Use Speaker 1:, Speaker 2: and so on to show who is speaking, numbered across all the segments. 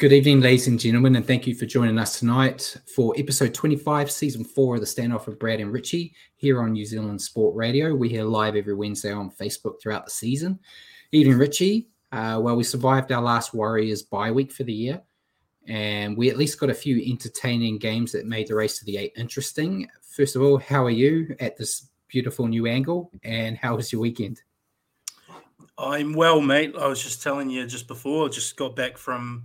Speaker 1: Good evening, ladies and gentlemen, and thank you for joining us tonight for episode 25, season four of the standoff of Brad and Richie here on New Zealand Sport Radio. We're here live every Wednesday on Facebook throughout the season. Evening, Richie. Uh, well, we survived our last Warriors bye week for the year, and we at least got a few entertaining games that made the race to the eight interesting. First of all, how are you at this beautiful new angle, and how was your weekend?
Speaker 2: I'm well, mate. I was just telling you just before, just got back from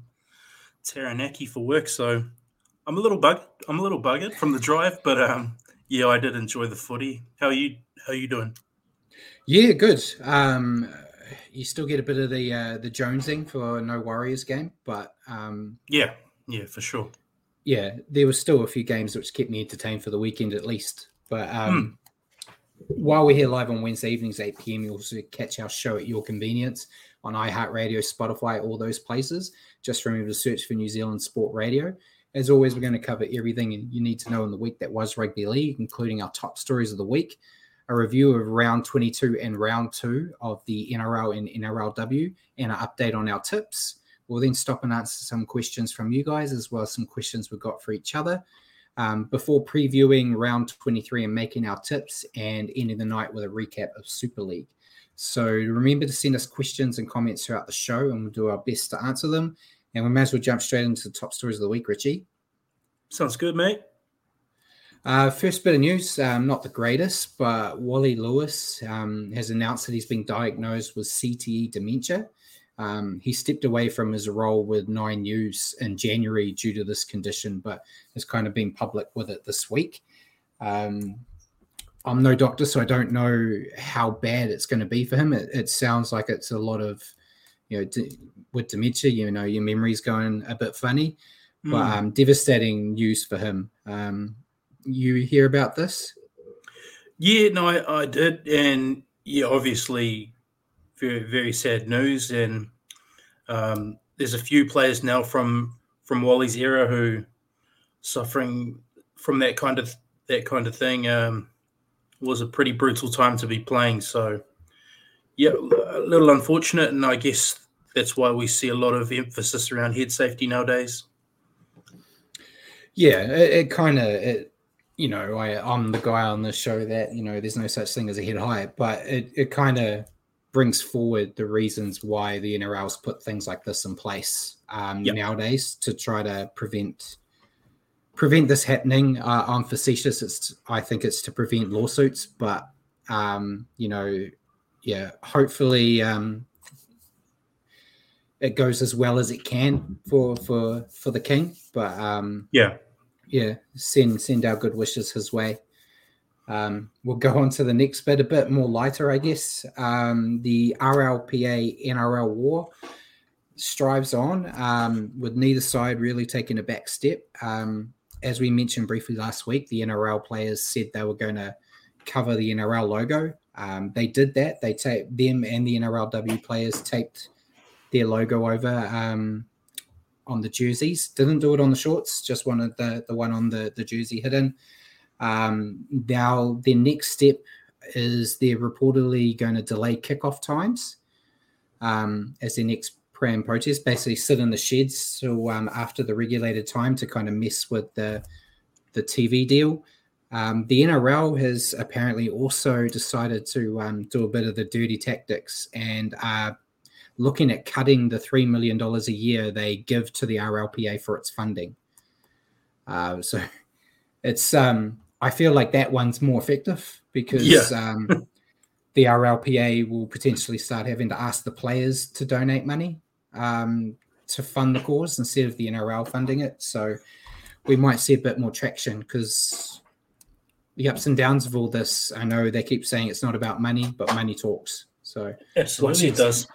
Speaker 2: Taranaki for work, so I'm a little bug. I'm a little buggered from the drive, but um, yeah, I did enjoy the footy. How are you? How are you doing?
Speaker 1: Yeah, good. Um, you still get a bit of the uh, the jonesing for no Warriors game, but um,
Speaker 2: yeah, yeah, for sure.
Speaker 1: Yeah, there was still a few games which kept me entertained for the weekend at least. But um, hmm. while we're here live on Wednesday evenings, 8 p.m., you'll also catch our show at your convenience on iHeartRadio, Spotify, all those places. Just remember to search for New Zealand Sport Radio. As always, we're going to cover everything you need to know in the week that was rugby league, including our top stories of the week, a review of round 22 and round two of the NRL and NRLW, and an update on our tips. We'll then stop and answer some questions from you guys, as well as some questions we've got for each other. Um, before previewing round 23 and making our tips and ending the night with a recap of Super League. So remember to send us questions and comments throughout the show, and we'll do our best to answer them. And we may as well jump straight into the top stories of the week, Richie.
Speaker 2: Sounds good, mate.
Speaker 1: Uh, first bit of news, um, not the greatest, but Wally Lewis um, has announced that he's been diagnosed with CTE dementia. Um, he stepped away from his role with Nine News in January due to this condition, but has kind of been public with it this week. Um, I'm no doctor, so I don't know how bad it's going to be for him. It, it sounds like it's a lot of, you know, d- with dementia, you know, your memory's going a bit funny, mm. but hmm. um, devastating news for him. Um, you hear about this?
Speaker 2: Yeah, no, I, I did, and yeah, obviously, very very sad news. And um, there's a few players now from from Wally's era who suffering from that kind of that kind of thing. Um, was a pretty brutal time to be playing. So, yeah, a little unfortunate, and I guess that's why we see a lot of emphasis around head safety nowadays.
Speaker 1: Yeah, it, it kind of, you know, I, I'm the guy on the show that you know there's no such thing as a head height, but it, it kind of brings forward the reasons why the NRL's put things like this in place um, yep. nowadays to try to prevent prevent this happening. Uh, I'm facetious. It's I think it's to prevent lawsuits, but um, you know, yeah, hopefully um, it goes as well as it can for for for the king. But um,
Speaker 2: yeah,
Speaker 1: yeah, send send our good wishes his way. Um, we'll go on to the next bit, a bit more lighter, I guess. Um, the RLPA NRL war strives on, um, with neither side really taking a back step. Um, as we mentioned briefly last week, the NRL players said they were going to cover the NRL logo. Um, they did that. They taped them and the NRLW players taped their logo over um, on the jerseys. Didn't do it on the shorts. Just wanted the the one on the the jersey hidden. Um, now their next step is they're reportedly going to delay kickoff times um, as their next pre and protest. Basically, sit in the sheds so um, after the regulated time to kind of mess with the the TV deal. Um, the NRL has apparently also decided to um, do a bit of the dirty tactics and are looking at cutting the $3 million a year they give to the RLPA for its funding. Uh, so it's, um, I feel like that one's more effective because yeah. um, the RLPA will potentially start having to ask the players to donate money um, to fund the cause instead of the NRL funding it. So we might see a bit more traction because the ups and downs of all this. I know they keep saying it's not about money, but money talks. So
Speaker 2: absolutely, it does.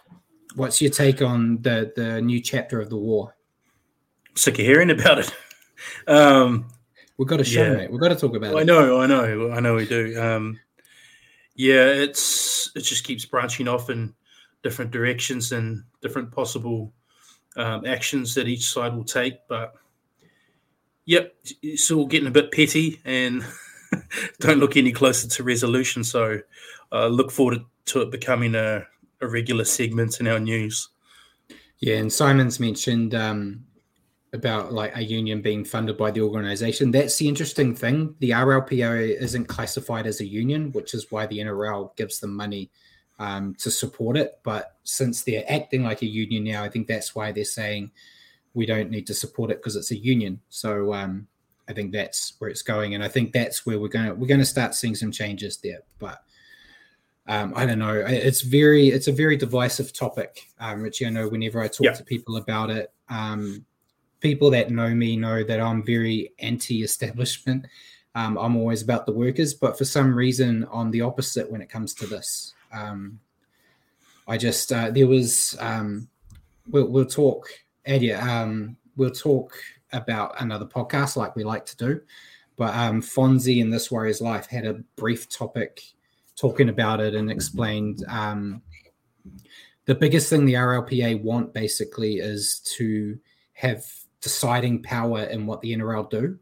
Speaker 1: What's your take on the the new chapter of the war?
Speaker 2: Sick of hearing about it. Um,
Speaker 1: We've got to show yeah. it. We've got to talk about
Speaker 2: I
Speaker 1: it.
Speaker 2: I know, I know, I know. We do. Um, yeah, it's it just keeps branching off in different directions and different possible um, actions that each side will take. But yep, it's all getting a bit petty and don't look any closer to resolution. So uh, look forward to it becoming a, a regular segment in our news.
Speaker 1: Yeah, and Simon's mentioned um, about like a union being funded by the organization. That's the interesting thing. The RLPA isn't classified as a union, which is why the NRL gives them money um, to support it. But since they're acting like a union now, I think that's why they're saying we don't need to support it because it's a union. So um, I think that's where it's going, and I think that's where we're going to we're going to start seeing some changes there. But um, I don't know. It's very it's a very divisive topic, um, Richie. I know whenever I talk yeah. to people about it, um, people that know me know that I'm very anti-establishment. Um, I'm always about the workers, but for some reason, I'm the opposite when it comes to this. Um, I just uh, there was um, we'll, we'll talk, Eddie. Um, we'll talk about another podcast like we like to do. But um, Fonzie in This Warrior's Life had a brief topic talking about it and explained um, the biggest thing the RLPA want basically is to have deciding power in what the NRL do.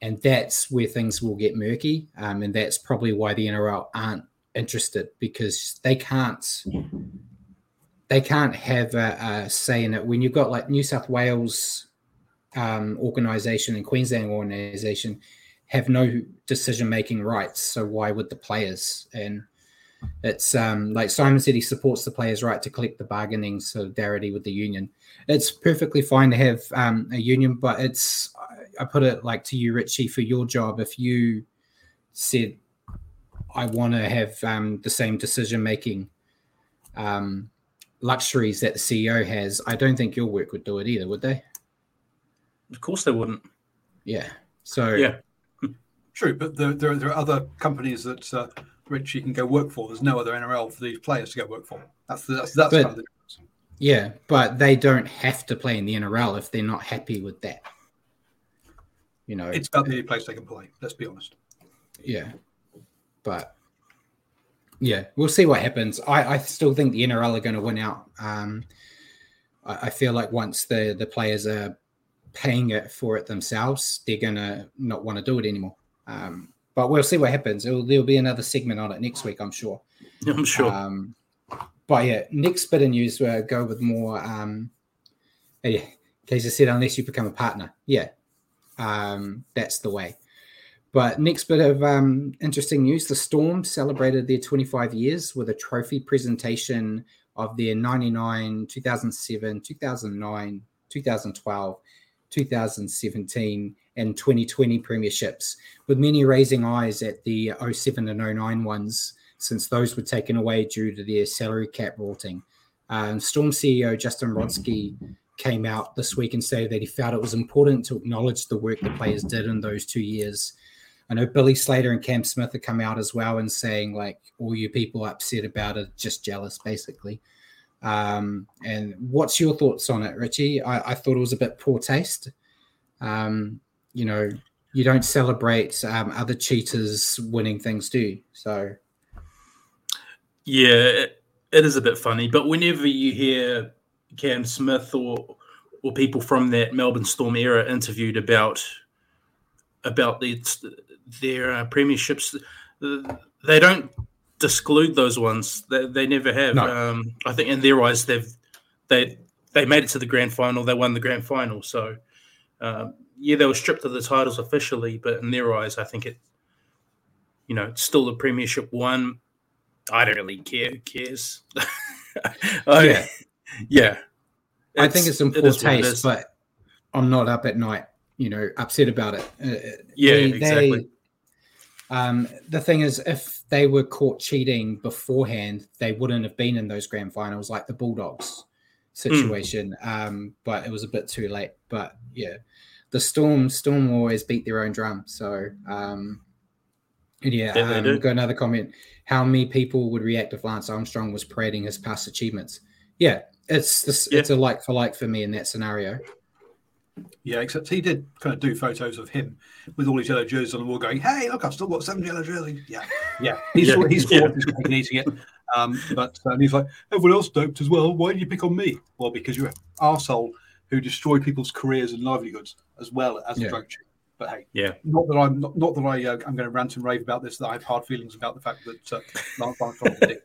Speaker 1: And that's where things will get murky. Um, and that's probably why the NRL aren't interested because they can't they can't have a, a say in it when you've got like New South Wales um, organization and Queensland organization have no decision making rights. So why would the players? And it's um, like Simon said, he supports the players' right to collect the bargaining solidarity with the union. It's perfectly fine to have um, a union, but it's I put it like to you, Richie, for your job. If you said, "I want to have um, the same decision making um, luxuries that the CEO has," I don't think your work would do it either, would they?
Speaker 2: Of course they wouldn't.
Speaker 1: Yeah. So
Speaker 2: yeah,
Speaker 3: true. But there, there, there are other companies that uh, Richie can go work for. There's no other NRL for these players to go work for. That's the, that's that's but, kind of the difference.
Speaker 1: Yeah, but they don't have to play in the NRL if they're not happy with that. You know,
Speaker 3: it's about the only place they can play. Let's be honest.
Speaker 1: Yeah, but yeah, we'll see what happens. I, I still think the NRL are going to win out. Um, I, I feel like once the the players are paying it for it themselves, they're gonna not want to do it anymore. Um, but we'll see what happens. It'll, there'll be another segment on it next week, I'm sure.
Speaker 2: I'm sure.
Speaker 1: Um, but yeah, next bit of news, we'll go with more. Um, yeah, Casey said, unless you become a partner. Yeah, um, that's the way. But next bit of um, interesting news the Storm celebrated their 25 years with a trophy presentation of their 99, 2007, 2009, 2012, 2017 and 2020 premierships, with many raising eyes at the 07 and 09 ones, since those were taken away due to their salary cap rorting. Um, Storm CEO Justin Brodsky came out this week and said that he felt it was important to acknowledge the work the players did in those two years. I know Billy Slater and Cam Smith have come out as well and saying like all you people upset about it, just jealous, basically. Um, and what's your thoughts on it, Richie? I, I thought it was a bit poor taste. Um, you know, you don't celebrate um, other cheaters winning things, do you? So,
Speaker 2: yeah, it, it is a bit funny. But whenever you hear Cam Smith or or people from that Melbourne Storm era interviewed about about the, their uh, premierships. They don't disclude those ones. They, they never have. No. Um, I think in their eyes, they've they they made it to the grand final. They won the grand final. So uh, yeah, they were stripped of the titles officially, but in their eyes, I think it you know it's still the premiership one. I don't really care. Who cares? I, yeah, yeah.
Speaker 1: I think it's in poor it taste, but I'm not up at night, you know, upset about it. Uh,
Speaker 2: yeah, they, exactly. They,
Speaker 1: um, the thing is, if they were caught cheating beforehand, they wouldn't have been in those grand finals like the Bulldogs situation. Mm. Um, but it was a bit too late. But yeah, the Storm Storm always beat their own drum. So um, yeah, um, got another comment. How many people would react if Lance Armstrong was parading his past achievements? Yeah, it's this, yeah. it's a like for like for me in that scenario.
Speaker 3: Yeah, except he did kind of do photos of him with all his yellow jerseys on the wall, going, "Hey, look, I've still got seven yellow jerseys." Yeah, yeah, he's yeah. he's yeah. he's eating it. Um, but um, he's like, everyone else doped as well. Why did you pick on me? Well, because you're an arsehole who destroyed people's careers and livelihoods as well as yeah. a drug cheat. But hey,
Speaker 2: yeah,
Speaker 3: not that I'm not, not that I uh, I'm going to rant and rave about this. That I have hard feelings about the fact that uh, Lance Armstrong did.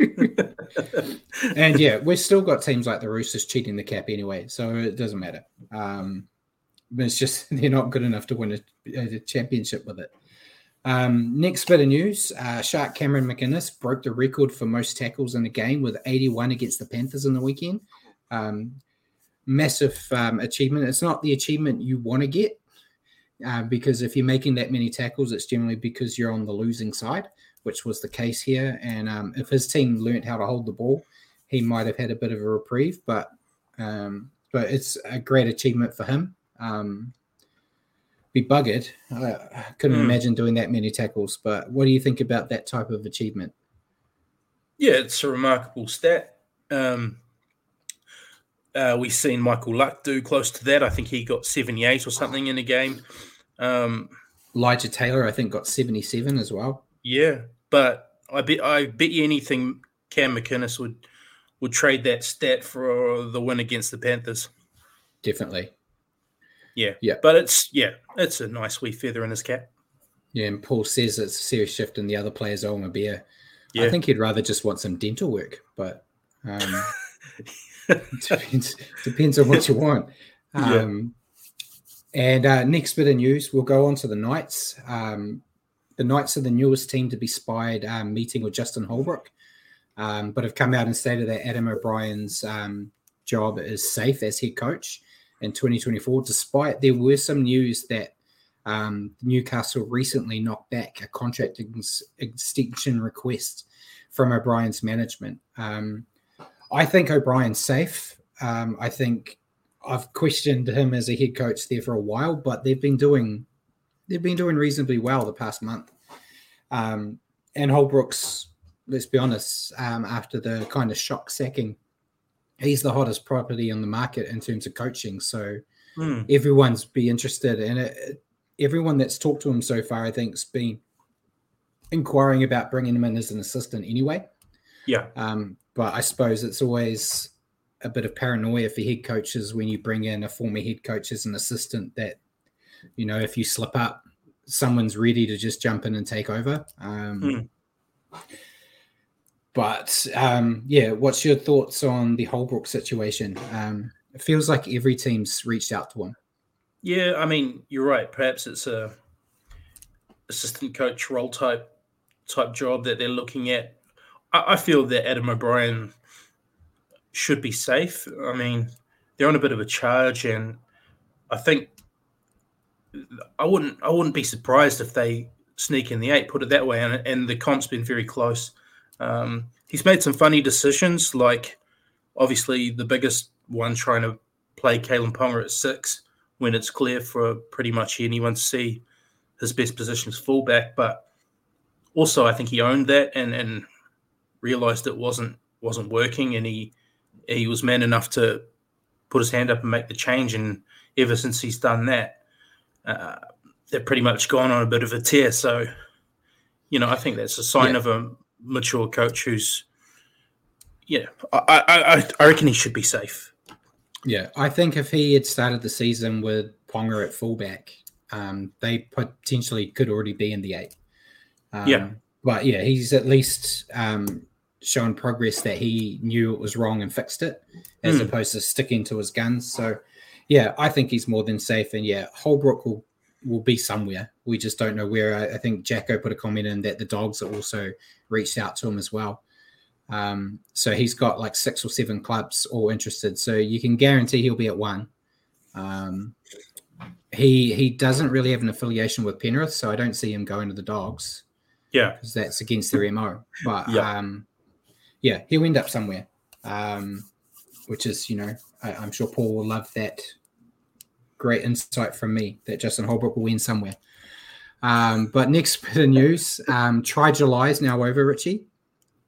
Speaker 1: And yeah, we've still got teams like the Roosters cheating the cap anyway, so it doesn't matter. Um, but it's just they're not good enough to win a, a championship with it. Um, next bit of news: uh, Shark Cameron McInnes broke the record for most tackles in a game with 81 against the Panthers in the weekend. Um, massive um, achievement. It's not the achievement you want to get uh, because if you're making that many tackles, it's generally because you're on the losing side which was the case here. And um, if his team learned how to hold the ball, he might have had a bit of a reprieve. But um, but it's a great achievement for him. Um, be buggered. I couldn't mm. imagine doing that many tackles. But what do you think about that type of achievement?
Speaker 2: Yeah, it's a remarkable stat. Um, uh, we've seen Michael Luck do close to that. I think he got 78 or something in a game. Um,
Speaker 1: Elijah Taylor, I think, got 77 as well.
Speaker 2: Yeah, but I bet I bet you anything Cam McInnes would would trade that stat for the win against the Panthers.
Speaker 1: Definitely.
Speaker 2: Yeah. Yeah. But it's yeah, it's a nice wee feather in his cap.
Speaker 1: Yeah, and Paul says it's a serious shift in the other players owe him a beer. Yeah. I think he'd rather just want some dental work, but um, depends depends on what you want. Um, yeah. And uh, next bit of news, we'll go on to the Knights. Um, the Knights are the newest team to be spied um, meeting with Justin Holbrook, um, but have come out and stated that Adam O'Brien's um, job is safe as head coach in 2024, despite there were some news that um, Newcastle recently knocked back a contract ex- extension request from O'Brien's management. Um, I think O'Brien's safe. I think I've questioned him as a head coach there for a while, but they've been doing they've been doing reasonably well the past month. Um, and Holbrook's, let's be honest, um, after the kind of shock sacking, he's the hottest property on the market in terms of coaching. So mm. everyone's be interested in it. Everyone that's talked to him so far, I think, has been inquiring about bringing him in as an assistant anyway.
Speaker 2: Yeah.
Speaker 1: Um, but I suppose it's always a bit of paranoia for head coaches when you bring in a former head coach as an assistant that you know, if you slip up, someone's ready to just jump in and take over. Um, mm. But um, yeah, what's your thoughts on the Holbrook situation? Um, it feels like every team's reached out to him.
Speaker 2: Yeah, I mean, you're right. Perhaps it's a assistant coach role type type job that they're looking at. I, I feel that Adam O'Brien should be safe. I mean, they're on a bit of a charge, and I think I wouldn't I wouldn't be surprised if they sneak in the eight. Put it that way, and and the comp's been very close. Um, he's made some funny decisions, like obviously the biggest one trying to play Kalyn Ponga at six when it's clear for pretty much anyone to see his best position is fullback. But also, I think he owned that and and realized it wasn't wasn't working, and he he was man enough to put his hand up and make the change. And ever since he's done that, uh, they're pretty much gone on a bit of a tear. So, you know, I think that's a sign yeah. of a mature coach who's, yeah, I, I, I reckon he should be safe.
Speaker 1: Yeah, I think if he had started the season with Ponga at fullback, um, they potentially could already be in the eight. Um,
Speaker 2: Yeah.
Speaker 1: but yeah, he's at least um, shown progress that he knew it was wrong and fixed it, as
Speaker 2: Hmm.
Speaker 1: opposed to sticking to his guns. So yeah, I think he's more than safe. And yeah, Holbrook will will be somewhere. We just don't know where. I, I think Jacko put a comment in that the dogs have also reached out to him as well. Um, so he's got like six or seven clubs all interested. So you can guarantee he'll be at one. Um, he he doesn't really have an affiliation with Penrith, so I don't see him going to the Dogs
Speaker 2: Yeah.
Speaker 1: because that's against their mo. But
Speaker 2: Yeah.
Speaker 1: um, yeah, he'll end up somewhere, um, which is you know I, I'm sure Paul will love that. Great insight from me that Justin Holbrook will win somewhere. Um, but next bit of news, um, Try July is now over, Richie.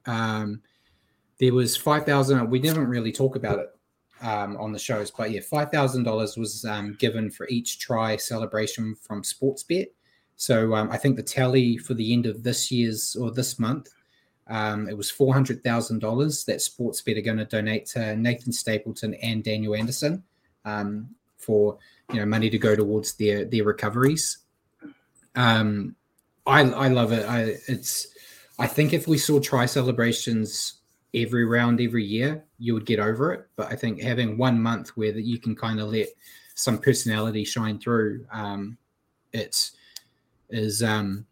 Speaker 1: Um, there was five thousand. We didn't really talk about it um, on the shows, but yeah, five thousand dollars was um, given for each try celebration from Sportsbet. So um, I think the tally for the end of this year's or this month, um, it was four hundred thousand dollars that Sportsbet are going to donate to Nathan Stapleton and Daniel Anderson um, for you know money to go towards their their recoveries. Um, I I love it. I it's I think if we saw try celebrations every round every year, you would get over it. But I think having one month where that you can kind of let some personality shine through, um, it's is um,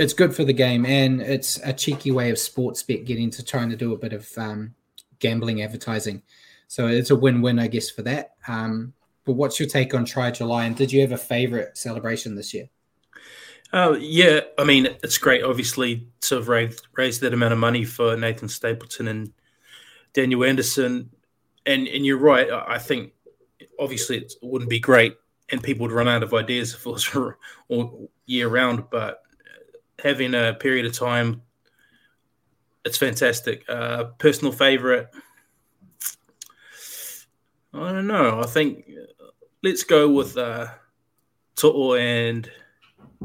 Speaker 1: it's good for the game and it's a cheeky way of sports bet getting to trying to do a bit of um, gambling advertising. So it's a win-win, I guess, for that. Um, but what's your take on Try July? And did you have a favorite celebration this year?
Speaker 2: Oh yeah, I mean it's great. Obviously, to have raised, raised that amount of money for Nathan Stapleton and Daniel Anderson, and and you're right. I I think obviously it wouldn't be great, and people would run out of ideas if it was all year round. But having a period of time, it's fantastic. Uh, personal favorite, I don't know. I think let's go with uh, To'o and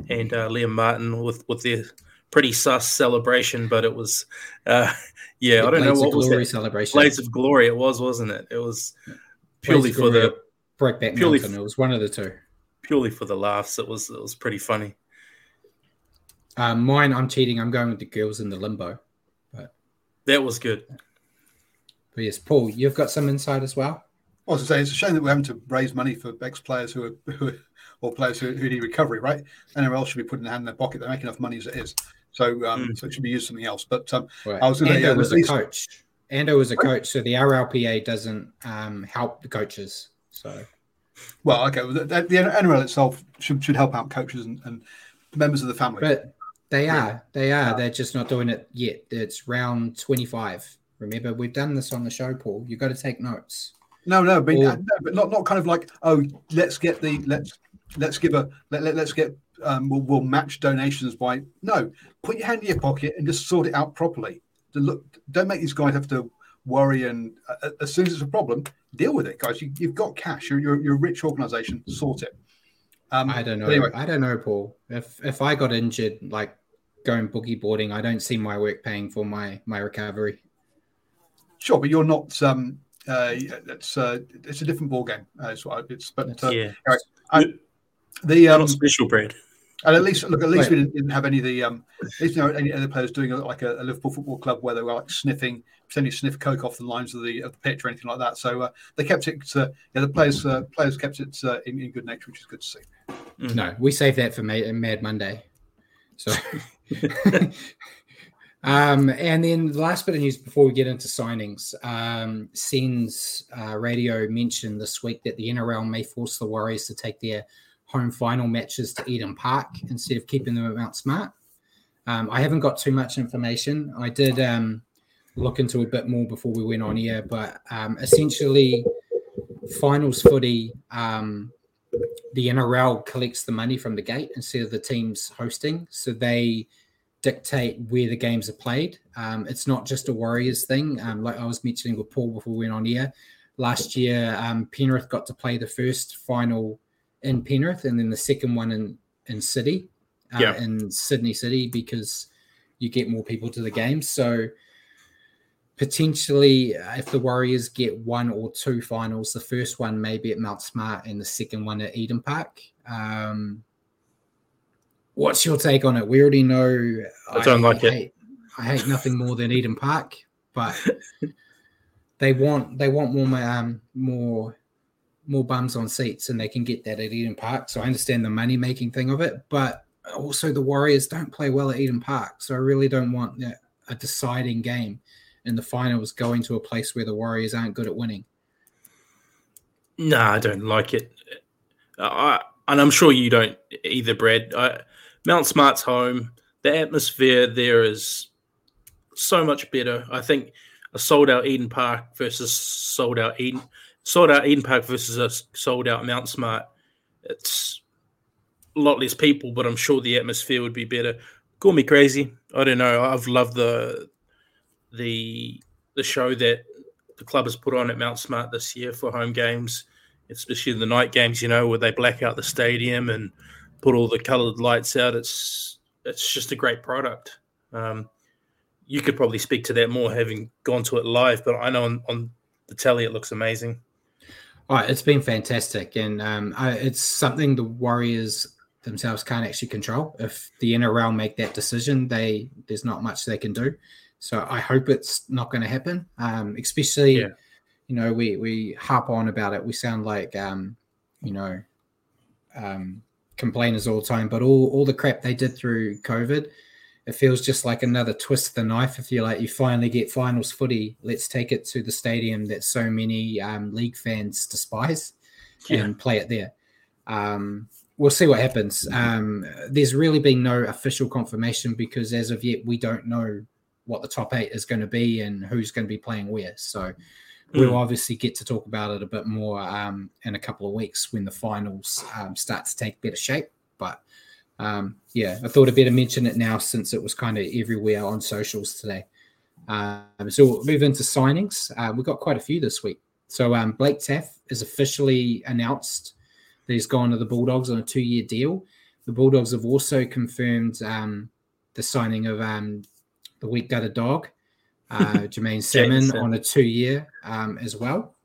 Speaker 2: and uh, Liam Martin with with their pretty sus celebration, but it was, uh, yeah,
Speaker 1: The
Speaker 2: I don't know what was that.
Speaker 1: celebration.
Speaker 2: Blades of Glory. It was, wasn't it? It was purely for the
Speaker 1: or Brokeback
Speaker 2: purely
Speaker 1: Mountain. It was one of the two.
Speaker 2: purely for the laughs. It was it was pretty funny.
Speaker 1: Um, mine, I'm cheating. I'm going with the girls in the limbo.
Speaker 2: But That was good.
Speaker 1: But yes, Paul, you've got some insight as well.
Speaker 3: I was to say it's a shame that we're having to raise money for ex players who are, who are or players who, who need recovery, right? Anyone else should be putting a hand in their pocket. They make enough money as it is, so um, so it should be used something else. But um,
Speaker 1: Right.
Speaker 3: I was gonna-
Speaker 1: Ando was a coach. Ando was a coach, so the RLPA doesn't um, help the coaches. So
Speaker 3: well, okay, well, the, the NRL itself should should help out coaches and, and members of the family.
Speaker 1: But they are, they are. They're just not doing it yet. It's round 25. Remember, we've done this on the show, Paul. You've got to take notes.
Speaker 3: No, no, but,
Speaker 1: Or-
Speaker 3: no, but not not kind of like oh, let's get the let's let's give a let, let, us get um, we'll, we'll match donations by no, put your hand in your pocket and just sort it out properly. To look, don't make these guys have to worry and uh, as soon as it's a problem, deal with it, guys. You, you've got cash. You're, you're you're a rich organisation. Sort it. Um,
Speaker 1: I don't know.
Speaker 3: Anyway,
Speaker 1: I don't know, Paul. If if I got injured, like going boogie boarding, I don't see my work paying for my my recovery.
Speaker 3: sure, but you're not. Um, uh, it's uh, it's a different ball game. Uh, it's, what it's but uh,
Speaker 2: yeah,
Speaker 3: I- the um,
Speaker 2: not special bread.
Speaker 3: And at least, look, at least
Speaker 1: Right.
Speaker 3: we didn't, didn't have any of the, um, at least you know, any other players doing like a, a Liverpool Football Club where they were like sniffing, pretending to sniff coke off the lines of the of the pitch or anything like that. So uh, they kept it. Uh, yeah, the players uh, players kept it uh, in, in good nature, which is good to see.
Speaker 1: No, we saved that for Ma- Mad Monday. So, um, and then the last bit of news before we get into signings, um, Sens uh, Radio mentioned this week that the NRL may force the Warriors to take their home final matches to Eden Park instead of keeping them at Mount Smart. Um, I haven't got too much information. I did um, look into a bit more before we went on here, but um, essentially, finals footy. Um, the NRL collects the money from the gate instead of the teams hosting. So they dictate where the games are played. Um, it's not just a Warriors thing. Um, like I was mentioning with Paul before we went on here, last year Penrith got to play the first final in Penrith and then the second one in in City, uh,
Speaker 2: Yeah.
Speaker 1: in Sydney City because you get more people to the games. So potentially, if the Warriors get one or two finals, the first one maybe at Mount Smart and the second one at Eden Park. Um, what's your take on it? We already know.
Speaker 2: I don't I, like
Speaker 1: I
Speaker 2: it.
Speaker 1: Hate, I hate nothing more than Eden Park, but they want they want more um, more more bums on seats, and they can get that at Eden Park. So I understand the money making thing of it, but also the Warriors don't play well at Eden Park, so I really don't want a deciding game in the finals going to a place where the Warriors aren't good at winning.
Speaker 2: No, I don't like it. I, and I'm sure you don't either, Brad. I, Mount Smart's home. The atmosphere there is so much better. I think a sold out Eden Park versus sold out Eden sold out Eden Park versus a sold out Mount Smart. It's a lot less people, but I'm sure the atmosphere would be better. Call me crazy. I don't know. I've loved the the the show that the club has put on at Mount Smart this year for home games, especially the night games. You know, where they black out the stadium and put all the coloured lights out. It's it's just a great product. Um, you could probably speak to that more, having gone to it live. But I know on, on the telly it looks amazing.
Speaker 1: Oh, it's been fantastic, and um, I, it's something the Warriors themselves can't actually control. If the NRL make that decision, they there's not much they can do. So I hope it's not going to happen. Um, especially, yeah. you know, we we harp on about it. We sound like, um, you know, um, complainers all the time. But all all the crap they did through COVID, it feels just like another twist of the knife. If you like, you finally get finals footy. Let's take it to the stadium that so many um, league fans despise yeah. and play it there. Um, we'll see what happens. Um, there's really been no official confirmation because as of yet, we don't know what the top eight is going to be and who's going to be playing where. So mm. we'll obviously get to talk about it a bit more um, in a couple of weeks when the finals um, start to take better shape. But um, yeah, I thought I'd better mention it now since it was kind of everywhere on socials today. Um, so we'll move into signings. Uh, we've got quite a few this week. So um, Blake Taaffe is officially announced that he's gone to the Bulldogs on a two year deal. The Bulldogs have also confirmed um, the signing of um, the weak gutted dog, uh, Jaeman Salmon, on a two year um, as well.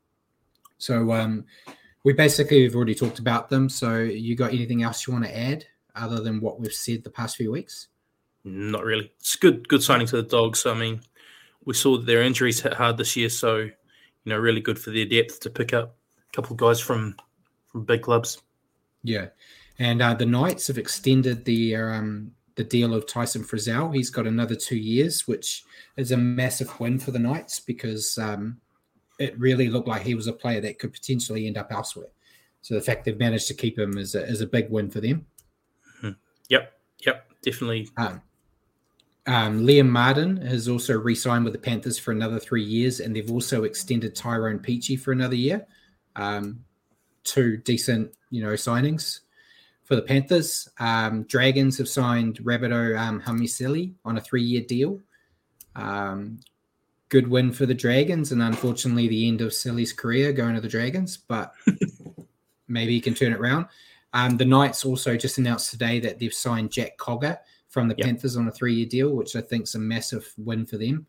Speaker 1: So um, we basically have already talked about them. So you got anything else you want to add other than what we've said the past few weeks?
Speaker 2: Not really. It's good, good signing to the dogs. I mean, we saw that their injuries hit hard this year, so you know, really good for their depth to pick up a couple of guys from from big clubs.
Speaker 1: Yeah, and uh, the Knights have extended the um, the deal of Tyson Frizell. He's got another two years, which is a massive win for the Knights because um, it really looked like he was a player that could potentially end up elsewhere. So the fact they've managed to keep him is a, is a big win for them.
Speaker 2: Yep, yep, definitely.
Speaker 1: Um, um, Liam Martin has also re-signed with the Panthers for another three years, and they've also extended Tyrone Peachey for another year. Um, two decent, you know, signings for the Panthers. Um, Dragons have signed Rabbitoh um, Hame Sele on a three-year deal. Um, good win for the Dragons, and unfortunately, the end of Sele's career going to the Dragons. But maybe he can turn it around. Um, the Knights also just announced today that they've signed Jack Cogger from the yep. Panthers on a three-year deal, which I think is a massive win for them.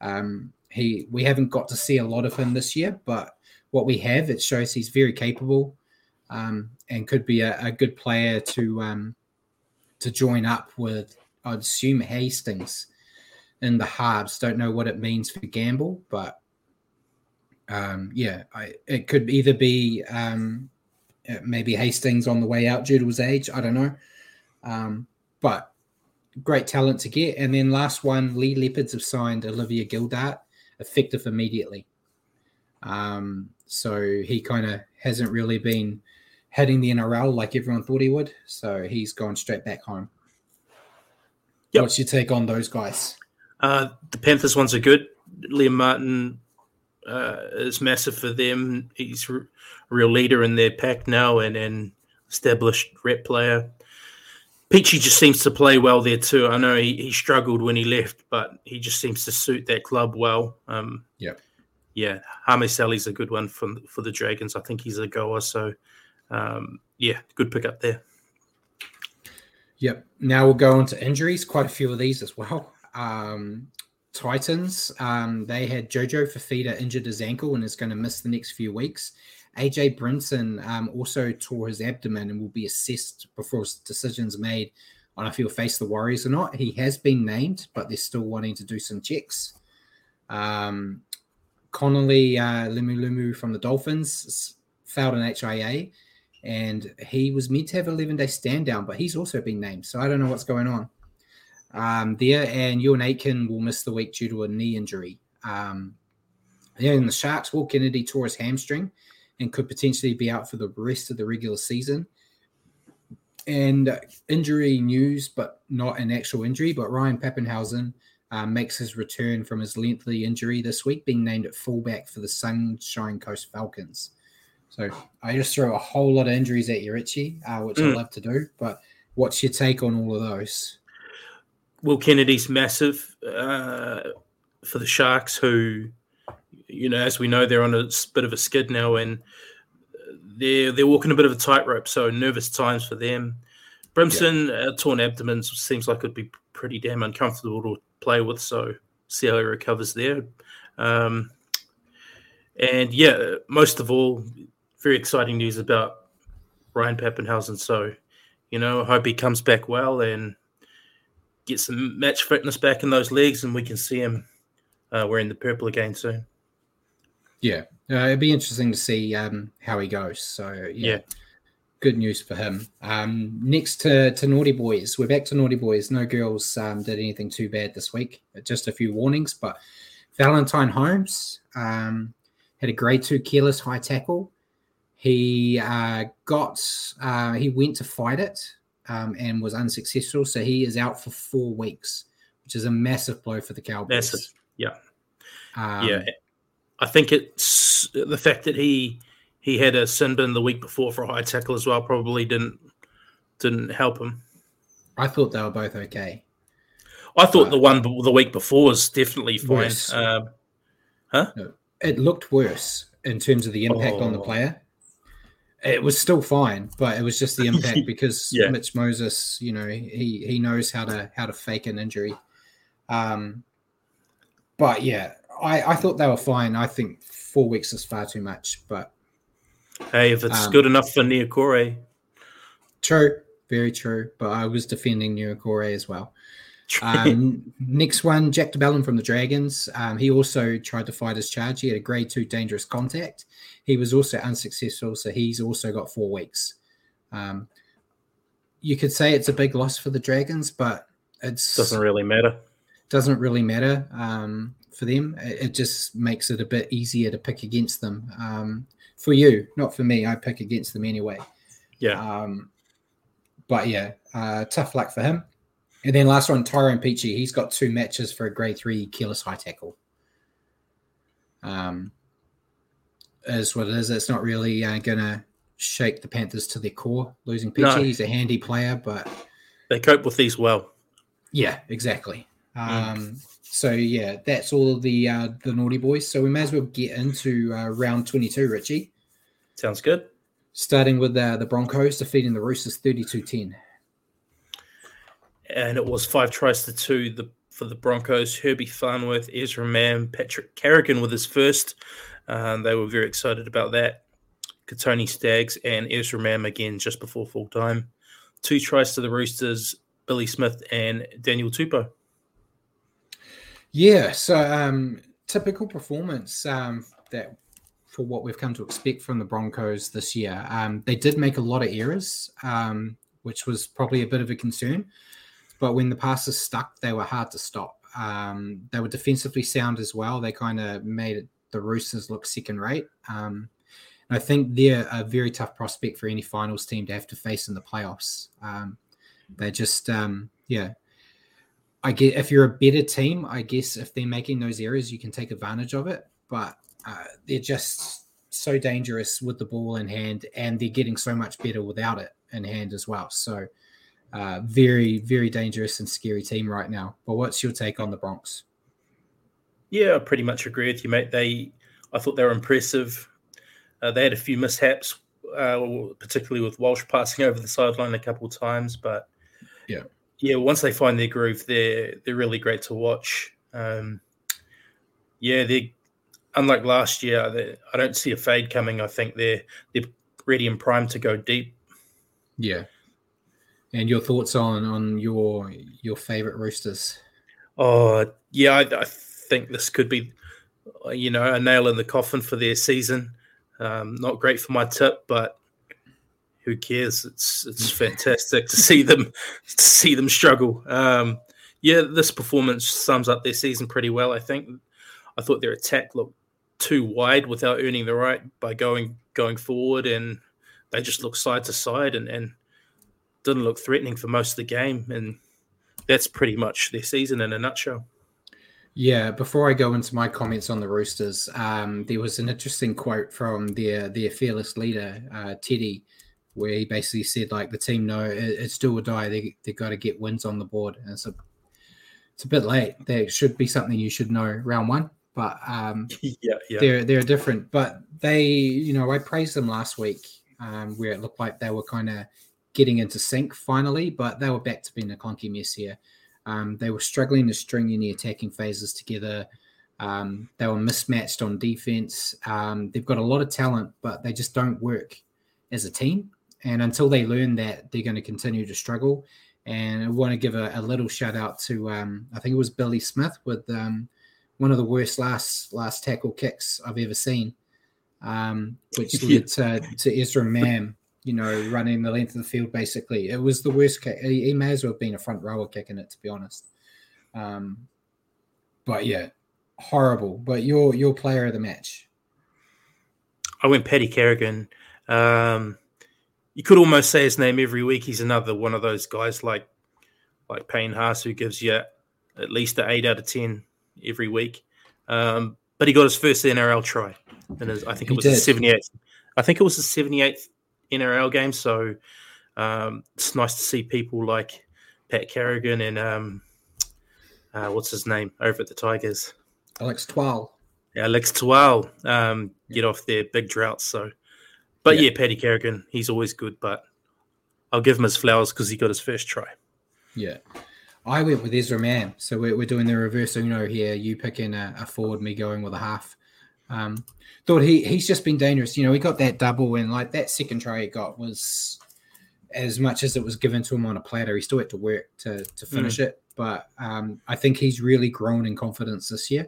Speaker 1: Um, he we haven't got to see a lot of him this year, but what we have it shows he's very capable um, and could be a, a good player to um, to join up with. I'd assume Hastings in the Harps. Don't know what it means for Gamble, but um, yeah, I, it could either be um, maybe Hastings on the way out due to his age. I don't know, um, but great talent to get. And then last one, Leigh Leopards have signed Oliver Gildart, effective immediately. Um, so he kind of hasn't really been heading the NRL like everyone thought he would. So he's gone straight back home. Yep. What's your take on those guys?
Speaker 2: Uh, the Panthers ones are good. Liam Martin uh, is massive for them. He's a real leader in their pack now and an established rep player. Peachey just seems to play well there too. I know he, he struggled when he left, but he just seems to suit that club well. Um,
Speaker 1: yeah,
Speaker 2: yeah. Hame Sele's a good one for for the Dragons. I think he's a goer. So um, yeah, good pick up there.
Speaker 1: Yep. Now we'll go on to injuries. Quite a few of these as well. Um, Titans, um, they had Jojo Fifita injured his ankle and is going to miss the next few weeks. AJ Brimson um, also tore his abdomen and will be assessed before decisions made on if he'll face the Warriors or not. He has been named, but they're still wanting to do some checks. Um, Connolly uh, from the Dolphins failed an HIA, and he was meant to have 11 day stand down, but he's also been named. So I don't know what's going on um, there. And Euan Aitken will miss the week due to a knee injury. Um, in the Sharks, Will Kennedy tore his hamstring and could potentially be out for the rest of the regular season. And injury news, but not an actual injury, but Ryan Papenhuyzen uh, makes his return from his lengthy injury this week, being named at fullback for the Sunshine Coast Falcons. So I just throw a whole lot of injuries at you, Richie, uh, which mm. I love to do. But what's your take on all of those?
Speaker 2: Will Kennedy's massive uh, for the Sharks, who, you know, as we know, they're on a bit of a skid now, and they're they're walking a bit of a tightrope. So nervous times for them. Brimson, yeah. uh, torn abdomen seems like it'd be pretty damn uncomfortable to play with. So see how he recovers there. Um, and yeah, most of all, very exciting news about Ryan Papenhuyzen. So, you know, I hope he comes back well and get some match fitness back in those legs, and we can see him uh, wearing the purple again soon.
Speaker 1: Yeah, uh, it'd be interesting to see um, how he goes. So yeah, yeah. good news for him. Um, next to to Naughty Boys, we're back to Naughty Boys. No girls um, did anything too bad this week. Just a few warnings, but Valentine Holmes um, had a grade two careless high tackle. He uh, got uh, he went to fight it um, and was unsuccessful. So he is out for four weeks, which is a massive blow for the Cowboys. Massive,
Speaker 2: yeah, um, yeah. I think it's the fact that he he had a sin bin the week before for a high tackle as well probably didn't didn't help him.
Speaker 1: I thought they were both okay.
Speaker 2: I thought the one the week before was definitely fine. Um, huh?
Speaker 1: No, it looked worse in terms of the impact oh. on the oh. player it was still fine, but it was just the impact because yeah. Mitch Moses, you know, he he knows how to how to fake an injury. Um, but yeah, I I thought they were fine. I think four weeks is far too much, but
Speaker 2: hey, if it's um, good enough for Niukore,
Speaker 1: true, very true. But I was defending Niukore as well. Um, next one, Jack de Belin from the Dragons. Um, he also tried to fight his charge. He had a grade two dangerous contact. He was also unsuccessful, so he's also got four weeks. Um, you could say it's a big loss for the Dragons, but it
Speaker 2: doesn't really matter.
Speaker 1: Doesn't really matter um, for them. It, it, just makes it a bit easier to pick against them. Um, for you, not for me. I pick against them anyway.
Speaker 2: Yeah.
Speaker 1: Um, but yeah, uh, tough luck for him. And then last one, Tyrone Peachey. He's got two matches for a grade three careless high tackle. Um, is what it is. It's not really uh, going to shake the Panthers to their core. Losing Peachey, no. he's a handy player, but
Speaker 2: they cope with these well.
Speaker 1: Yeah, exactly. Mm. Um, so yeah, that's all of the uh, the naughty boys. So we may as well get into uh, round twenty two, Richie.
Speaker 2: Sounds good.
Speaker 1: Starting with uh, the Broncos defeating the Roosters 32-10
Speaker 2: and it was five tries to two the, for the Broncos. Herbie Farnworth, Ezra Mam, Patrick Carrigan with his first. Um, they were very excited about that. Kotoni Staggs and Ezra Mam again just before full time. Two tries to the Roosters, Billy Smith and Daniel Tupou.
Speaker 1: Yeah, so um, typical performance um, that for what we've come to expect from the Broncos this year. Um, they did make a lot of errors, um, which was probably a bit of a concern but when the passes stuck, they were hard to stop. Um, they were defensively sound as well. They kind of made it, the Roosters look second rate. Um, I think they're a very tough prospect for any finals team to have to face in the playoffs. Um, they just, um, yeah. I get if you're a better team, I guess if they're making those errors, you can take advantage of it. But uh, they're just so dangerous with the ball in hand, and they're getting so much better without it in hand as well. So uh, very, very dangerous and scary team right now. But what's your take on the Bronx?
Speaker 2: Yeah, I pretty much agree with you, mate. They, I thought they were impressive. Uh, they had a few mishaps, uh, particularly with Walsh passing over the sideline a couple of times. But
Speaker 1: yeah,
Speaker 2: yeah, once they find their groove, they're they're really great to watch. Um, Yeah, they unlike last year. They, I don't see a fade coming. I think they're they're ready and primed to go deep.
Speaker 1: Yeah. And your thoughts on on your your favorite Roosters?
Speaker 2: Oh yeah, I, I think this could be, you know, a nail in the coffin for their season. Um, not great for my tip, but who cares? It's it's fantastic to see them to see them struggle. Um, yeah, this performance sums up their season pretty well. I think. I thought their attack looked too wide without earning the right by going going forward, and they just looked side to side and, and didn't look threatening for most of the game. And that's pretty much their season in a nutshell.
Speaker 1: Yeah, before I go into my comments on the Roosters, um, there was an interesting quote from their their fearless leader, uh, Teddy, where he basically said like the team know it, it's do or die. They they got to get wins on the board, and it's a it's a bit late. There should be something you should know round one, but um,
Speaker 2: yeah, yeah,
Speaker 1: they're they're different. But they, you know, I praised them last week, um, where it looked like they were kind of getting into sync finally, but they were back to being a clunky mess here. Um, they were struggling to string any attacking phases together. Um, they were mismatched on defense. Um, they've got a lot of talent, but they just don't work as a team. And until they learn that, they're going to continue to struggle. And I want to give a, a little shout out to um, I think it was Billy Smith with um, one of the worst last last tackle kicks I've ever seen, um, which led to, to Ezra Mam you know, running the length of the field. Basically, it was the worst kick. He, he may as well have been a front rower kicking it, to be honest. Um, but yeah, horrible. But your your player of the match.
Speaker 2: I went Paddy Carrigan. Um, you could almost say his name every week. He's another one of those guys like like Payne Haas who gives you at least an eight out of ten every week. Um, but he got his first NRL try, and I think it was the seventy eighth. I think it was the seventy eighth NRL games. So um, it's nice to see people like Pat Carrigan and um, uh, what's his name over at the Tigers,
Speaker 1: Alex Twal.
Speaker 2: Yeah, Alex Twal um, get off their big droughts. So, but yeah. yeah, Paddy Carrigan, he's always good. But I'll give him his flowers because he got his first try.
Speaker 1: Yeah. I went with Ezra Mam. So we're, we're doing the reverse Uno here. You picking a, a forward, me going with a half. Um, thought he he's just been dangerous. You know, he got that double and like that second try he got was as much as it was given to him on a platter. He still had to work to to finish mm. it, but um, I think he's really grown in confidence this year.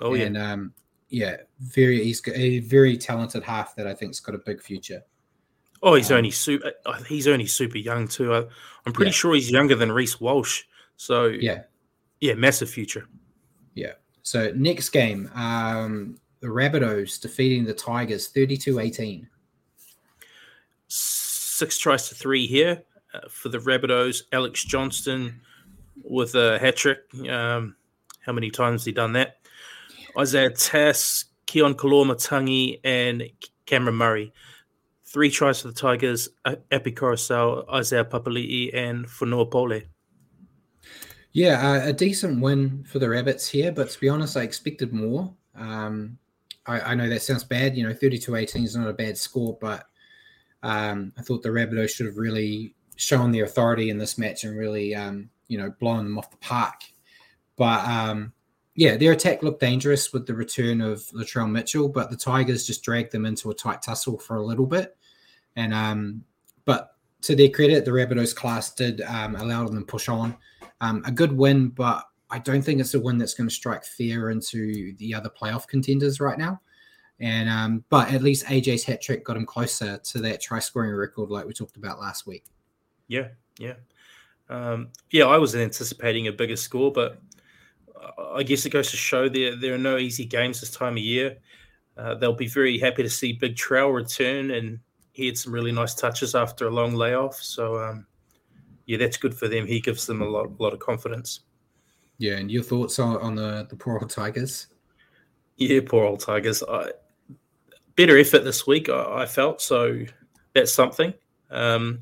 Speaker 1: Oh and, yeah, um, yeah, very he's a very talented half that I think's got a big future.
Speaker 2: Oh, he's um, only super. Uh, he's only super young too. I, am pretty yeah. sure he's younger than Reece Walsh. So
Speaker 1: yeah,
Speaker 2: yeah, massive future.
Speaker 1: Yeah. So next game, um, the Rabbitohs defeating the Tigers 32 18.
Speaker 2: Six tries to three here uh, for the Rabbitohs. Alex Johnston with a hat trick. Um, how many times has he done that? Isaiah Tass, Keaon Koloamatangi, and Cameron Murray. Three tries for the Tigers, Api Koroisau, Isaiah Papali'i, and Fonua Pole.
Speaker 1: Yeah, uh, a decent win for the Rabbits here, but to be honest, I expected more. Um, I, I know that sounds bad. You know, 32 18 is not a bad score, but um, I thought the Rabbitohs should have really shown their authority in this match and really, um, you know, blown them off the park. But um, yeah, their attack looked dangerous with the return of Latrell Mitchell, but the Tigers just dragged them into a tight tussle for a little bit. And um, but to their credit, the Rabbitohs class did um, allow them to push on. Um, a good win, but I don't think it's a win that's going to strike fear into the other playoff contenders right now. And um, but at least AJ's hat trick got him closer to that try scoring record, like we talked about last week.
Speaker 2: Yeah, yeah, um, yeah. I was anticipating a bigger score, but I guess it goes to show there there are no easy games this time of year. Uh, they'll be very happy to see Big Trail return, and he had some really nice touches after a long layoff. So um, yeah, that's good for them. He gives them a lot, a lot of confidence.
Speaker 1: Yeah, and your thoughts on, on the the poor old Tigers?
Speaker 2: Yeah, poor old Tigers. I, better effort this week, I, I felt so. That's something. Um,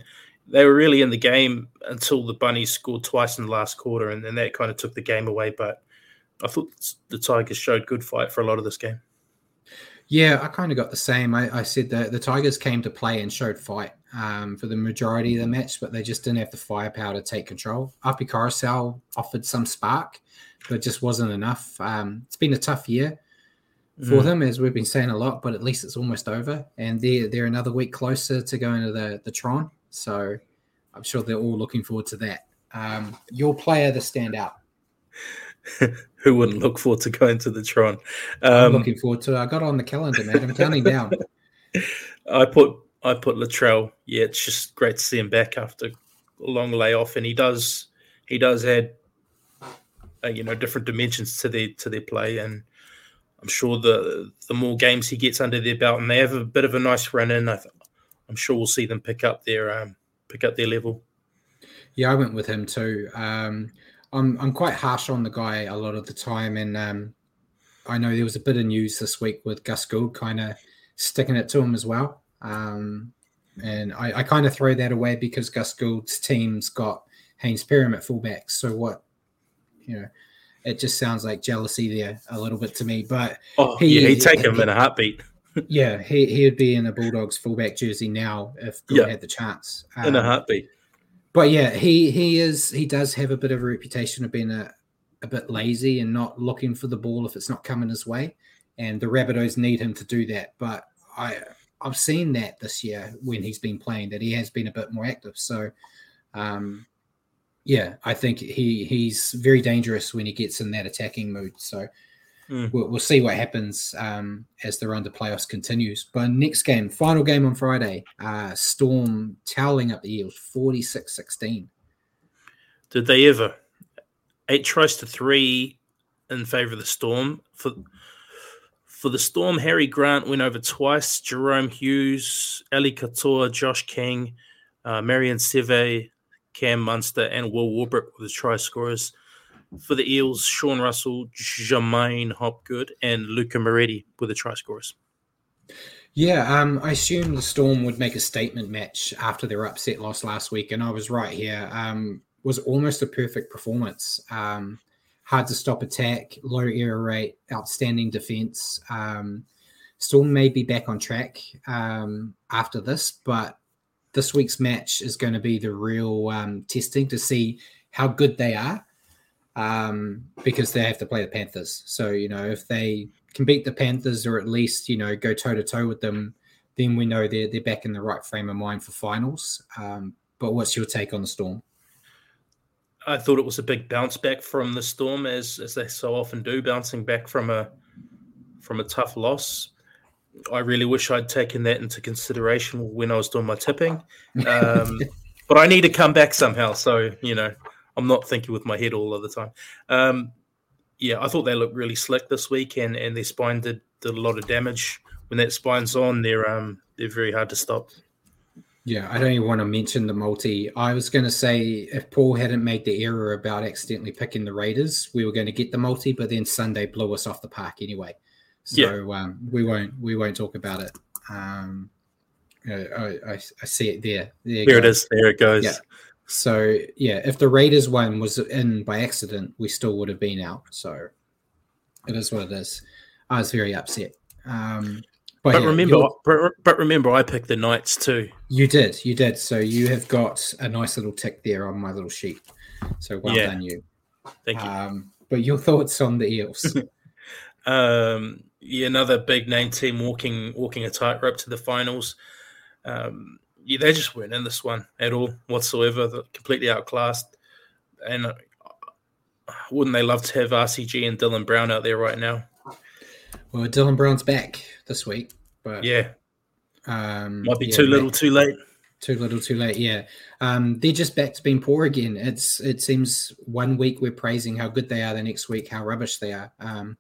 Speaker 2: they were really in the game until the Bunnies scored twice in the last quarter, and then that kind of took the game away. But I thought the Tigers showed good fight for a lot of this game.
Speaker 1: Yeah, I kind of got the same. I, I, said that the Tigers came to play and showed fight um, for the majority of the match, but they just didn't have the firepower to take control. Api Koroisau offered some spark, but just wasn't enough. Um, it's been a tough year for mm. them, as we've been saying a lot, but at least it's almost over, and they're they're another week closer to going to the the Tron. So I'm sure they're all looking forward to that. Um, your player to stand out.
Speaker 2: Who wouldn't look forward to going to the Tron?
Speaker 1: Um, I'm looking forward to. it. I got on the calendar, man. I'm counting down.
Speaker 2: I put I put Latrell. Yeah, it's just great to see him back after a long layoff, and he does he does add uh, you know different dimensions to their to their play, and I'm sure the the more games he gets under their belt, and they have a bit of a nice run in, I am sure we'll see them pick up their um, pick up their level.
Speaker 1: Yeah, I went with him too. Um, I'm I'm quite harsh on the guy a lot of the time, and um, I know there was a bit of news this week with Gus Gould kind of sticking it to him as well. Um, and I, I kind of throw that away because Gus Gould's team's got Hayze Perham at fullback. So what, you know, it just sounds like jealousy there a little bit to me. But
Speaker 2: oh, he, yeah, he'd take him he, in a heartbeat.
Speaker 1: yeah, he he'd be in a Bulldogs fullback jersey now if Gould yeah. had the chance.
Speaker 2: Um, in a um, heartbeat.
Speaker 1: But yeah, he he is he does have a bit of a reputation of being a, a bit lazy and not looking for the ball if it's not coming his way. And the Rabbitohs need him to do that. But I I've seen that this year when he's been playing that he has been a bit more active. So um, yeah, I think he he's very dangerous when he gets in that attacking mood. So mm. we'll, we'll, see what happens um, as the run to playoffs continues. But next game, final game on Friday, uh, Storm toweling up the Eels 46 16.
Speaker 2: Did they ever? Eight tries to three in favor of the Storm. For for the Storm, Harry Grant went over twice. Jahrome Hughes, Eli Katoa, Josh King, uh, Marion Seve, Cam Munster, and Will Warbrick were the try scorers. For the Eels, Sean Russell, J'maine Hopgood, and Luca Moretti were the try scorers.
Speaker 1: Yeah, um, I assume the Storm would make a statement match after their upset loss last week, and I was right here. Um, was almost a perfect performance. Um, hard to stop attack, low error rate, outstanding defense. Um, Storm may be back on track um, after this, but this week's match is going to be the real um, testing to see how good they are um, because they have to play the Panthers. So, you know, if they can beat the Panthers or at least, you know, go toe to toe with them, then we know they're, they're back in the right frame of mind for finals. Um, but what's your take on the Storm?
Speaker 2: I thought it was a big bounce back from the Storm, as as they so often do, bouncing back from a from a tough loss. I really wish I'd taken that into consideration when I was doing my tipping. Um, but I need to come back somehow. So, you know, I'm not thinking with my head all of the time. Um, yeah, I thought they looked really slick this week, and, and their spine did, did a lot of damage. When that spine's on, they're um they're very hard to stop.
Speaker 1: Yeah, I don't even want to mention the multi. I was going to say if Paul hadn't made the error about accidentally picking the Raiders, we were going to get the multi, but then Sunday blew us off the park anyway. So yeah. um, we won't we won't talk about it. Um, I, I, I, see it there.
Speaker 2: There, there it is. There it goes.
Speaker 1: Yeah. So yeah, if the Raiders one was in by accident, we still would have been out. So it is what it is. I was very upset. Um,
Speaker 2: but, but yeah, remember, but, but remember, I picked the Knights too.
Speaker 1: You did, you did. So you have got a nice little tick there on my little sheet. So well yeah. done, you.
Speaker 2: Thank you. Um,
Speaker 1: but your thoughts on the Eels?
Speaker 2: um, yeah, another big name team walking walking a tightrope to the finals. Um, yeah, they just weren't in this one at all whatsoever. They're completely outclassed, and uh, wouldn't they love to have RCG and Dylan Brown out there right now?
Speaker 1: Well, Dylan Brown's back this week, but
Speaker 2: yeah,
Speaker 1: um,
Speaker 2: might be yeah, too little, too late.
Speaker 1: Too little, too late. Yeah, um, they're just back to being poor again. It's it seems one week we're praising how good they are, the next week how rubbish they are. Um,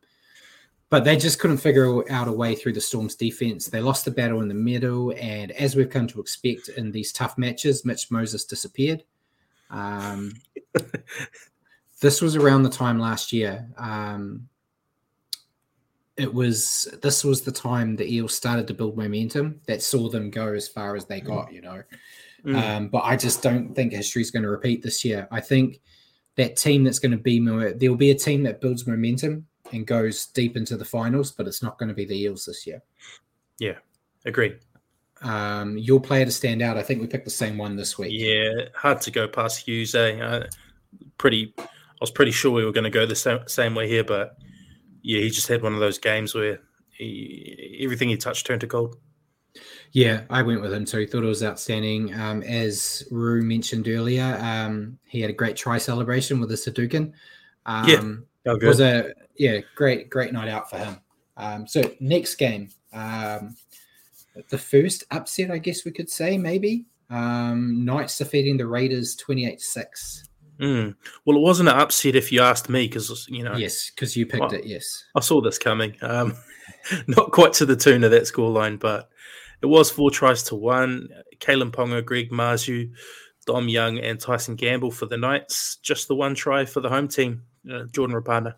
Speaker 1: but they just couldn't figure out a way through the Storm's defense. They lost the battle in the middle, and as we've come to expect in these tough matches, Mitch Moses disappeared. Um, this was around the time last year. Um, it was this was the time the Eels started to build momentum that saw them go as far as they got. You know, mm. um, but I just don't think history is going to repeat this year. I think that team that's going to be more there will be a team that builds momentum and goes deep into the finals, but it's not going to be the Eels this year.
Speaker 2: Yeah, agreed.
Speaker 1: Um, your player to stand out. I think we picked the same one this week.
Speaker 2: Yeah, hard to go past Hughes. Eh? Uh, pretty. I was pretty sure we were going to go the same, same way here, but yeah, he just had one of those games where he, everything he touched turned to gold.
Speaker 1: Yeah, I went with him too. Thought it was outstanding. Um, as Rue mentioned earlier, um, he had a great try celebration with the Sudoku. Um,
Speaker 2: yeah,
Speaker 1: it was a yeah great great night out for him. Um, so next game, um, the first upset, I guess we could say maybe. Um, Knights defeating the Raiders twenty eight six.
Speaker 2: Mm. Well, it wasn't an upset if you asked me, because you know.
Speaker 1: Yes, because you picked well, it. Yes,
Speaker 2: I saw this coming. Um, not quite to the tune of that scoreline, but it was four tries to one. Kalyn Ponga, Greg Marzhew, Dom Young, and Tyson Gamble for the Knights. Just the one try for the home team, uh, Jordan Rapana.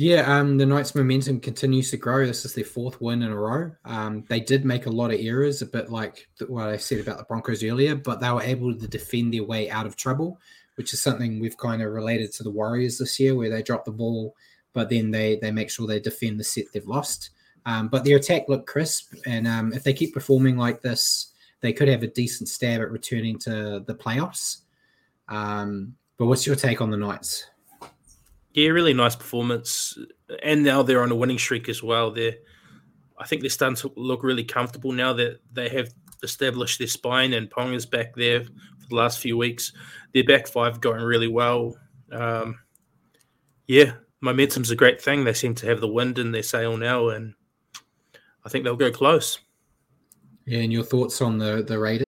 Speaker 1: Yeah, um, the Knights' momentum continues to grow. This is their fourth win in a row. Um, they did make a lot of errors, a bit like what I said about the Broncos earlier, but they were able to defend their way out of trouble, which is something we've kind of related to the Warriors this year, where they drop the ball, but then they they make sure they defend the set they've lost. Um, but their attack looked crisp, and um, if they keep performing like this, they could have a decent stab at returning to the playoffs. Um, but what's your take on the Knights?
Speaker 2: Yeah, really nice performance, and now they're on a winning streak as well. They're, I think they're starting to look really comfortable now that they have established their spine and Ponga's back there for the last few weeks. Their back five going really well. Um, yeah, momentum's a great thing. They seem to have the wind in their sail now, and I think they'll go close.
Speaker 1: Yeah, and your thoughts on the the Raiders?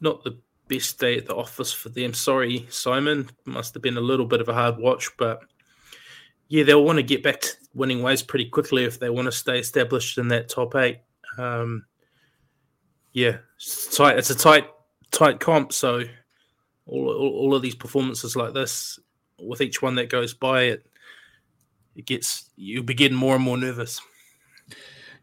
Speaker 2: Not the best day at the office for them. Sorry, Simon. Must have been a little bit of a hard watch, but yeah, they'll want to get back to winning ways pretty quickly if they want to stay established in that top eight. Um, yeah, it's tight. It's a tight tight comp. So all, all, all of these performances like this, with each one that goes by, it it gets you begin more and more nervous.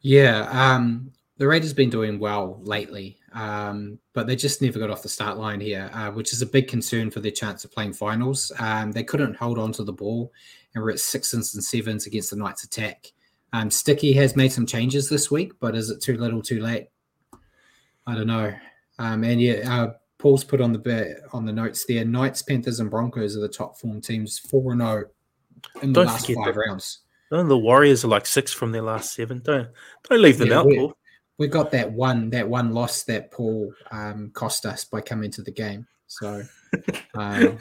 Speaker 1: Yeah, um, the Raiders have been doing well lately, um, but they just never got off the start line here, uh, which is a big concern for their chance of playing finals. Um, they couldn't hold on to the ball, and we're at sixes and sevens against the Knights' attack. Um, Sticky has made some changes this week, but is it too little, too late? I don't know. Um, and yeah, uh, Paul's put on the on the notes there. Knights, Panthers, and Broncos are the top form teams, four and zero oh in the don't last five that. rounds.
Speaker 2: Don't the Warriors are like six from their last seven. Don't don't leave them yeah, out, Paul.
Speaker 1: We got that one that one loss that Paul um, cost us by coming to the game. So, um,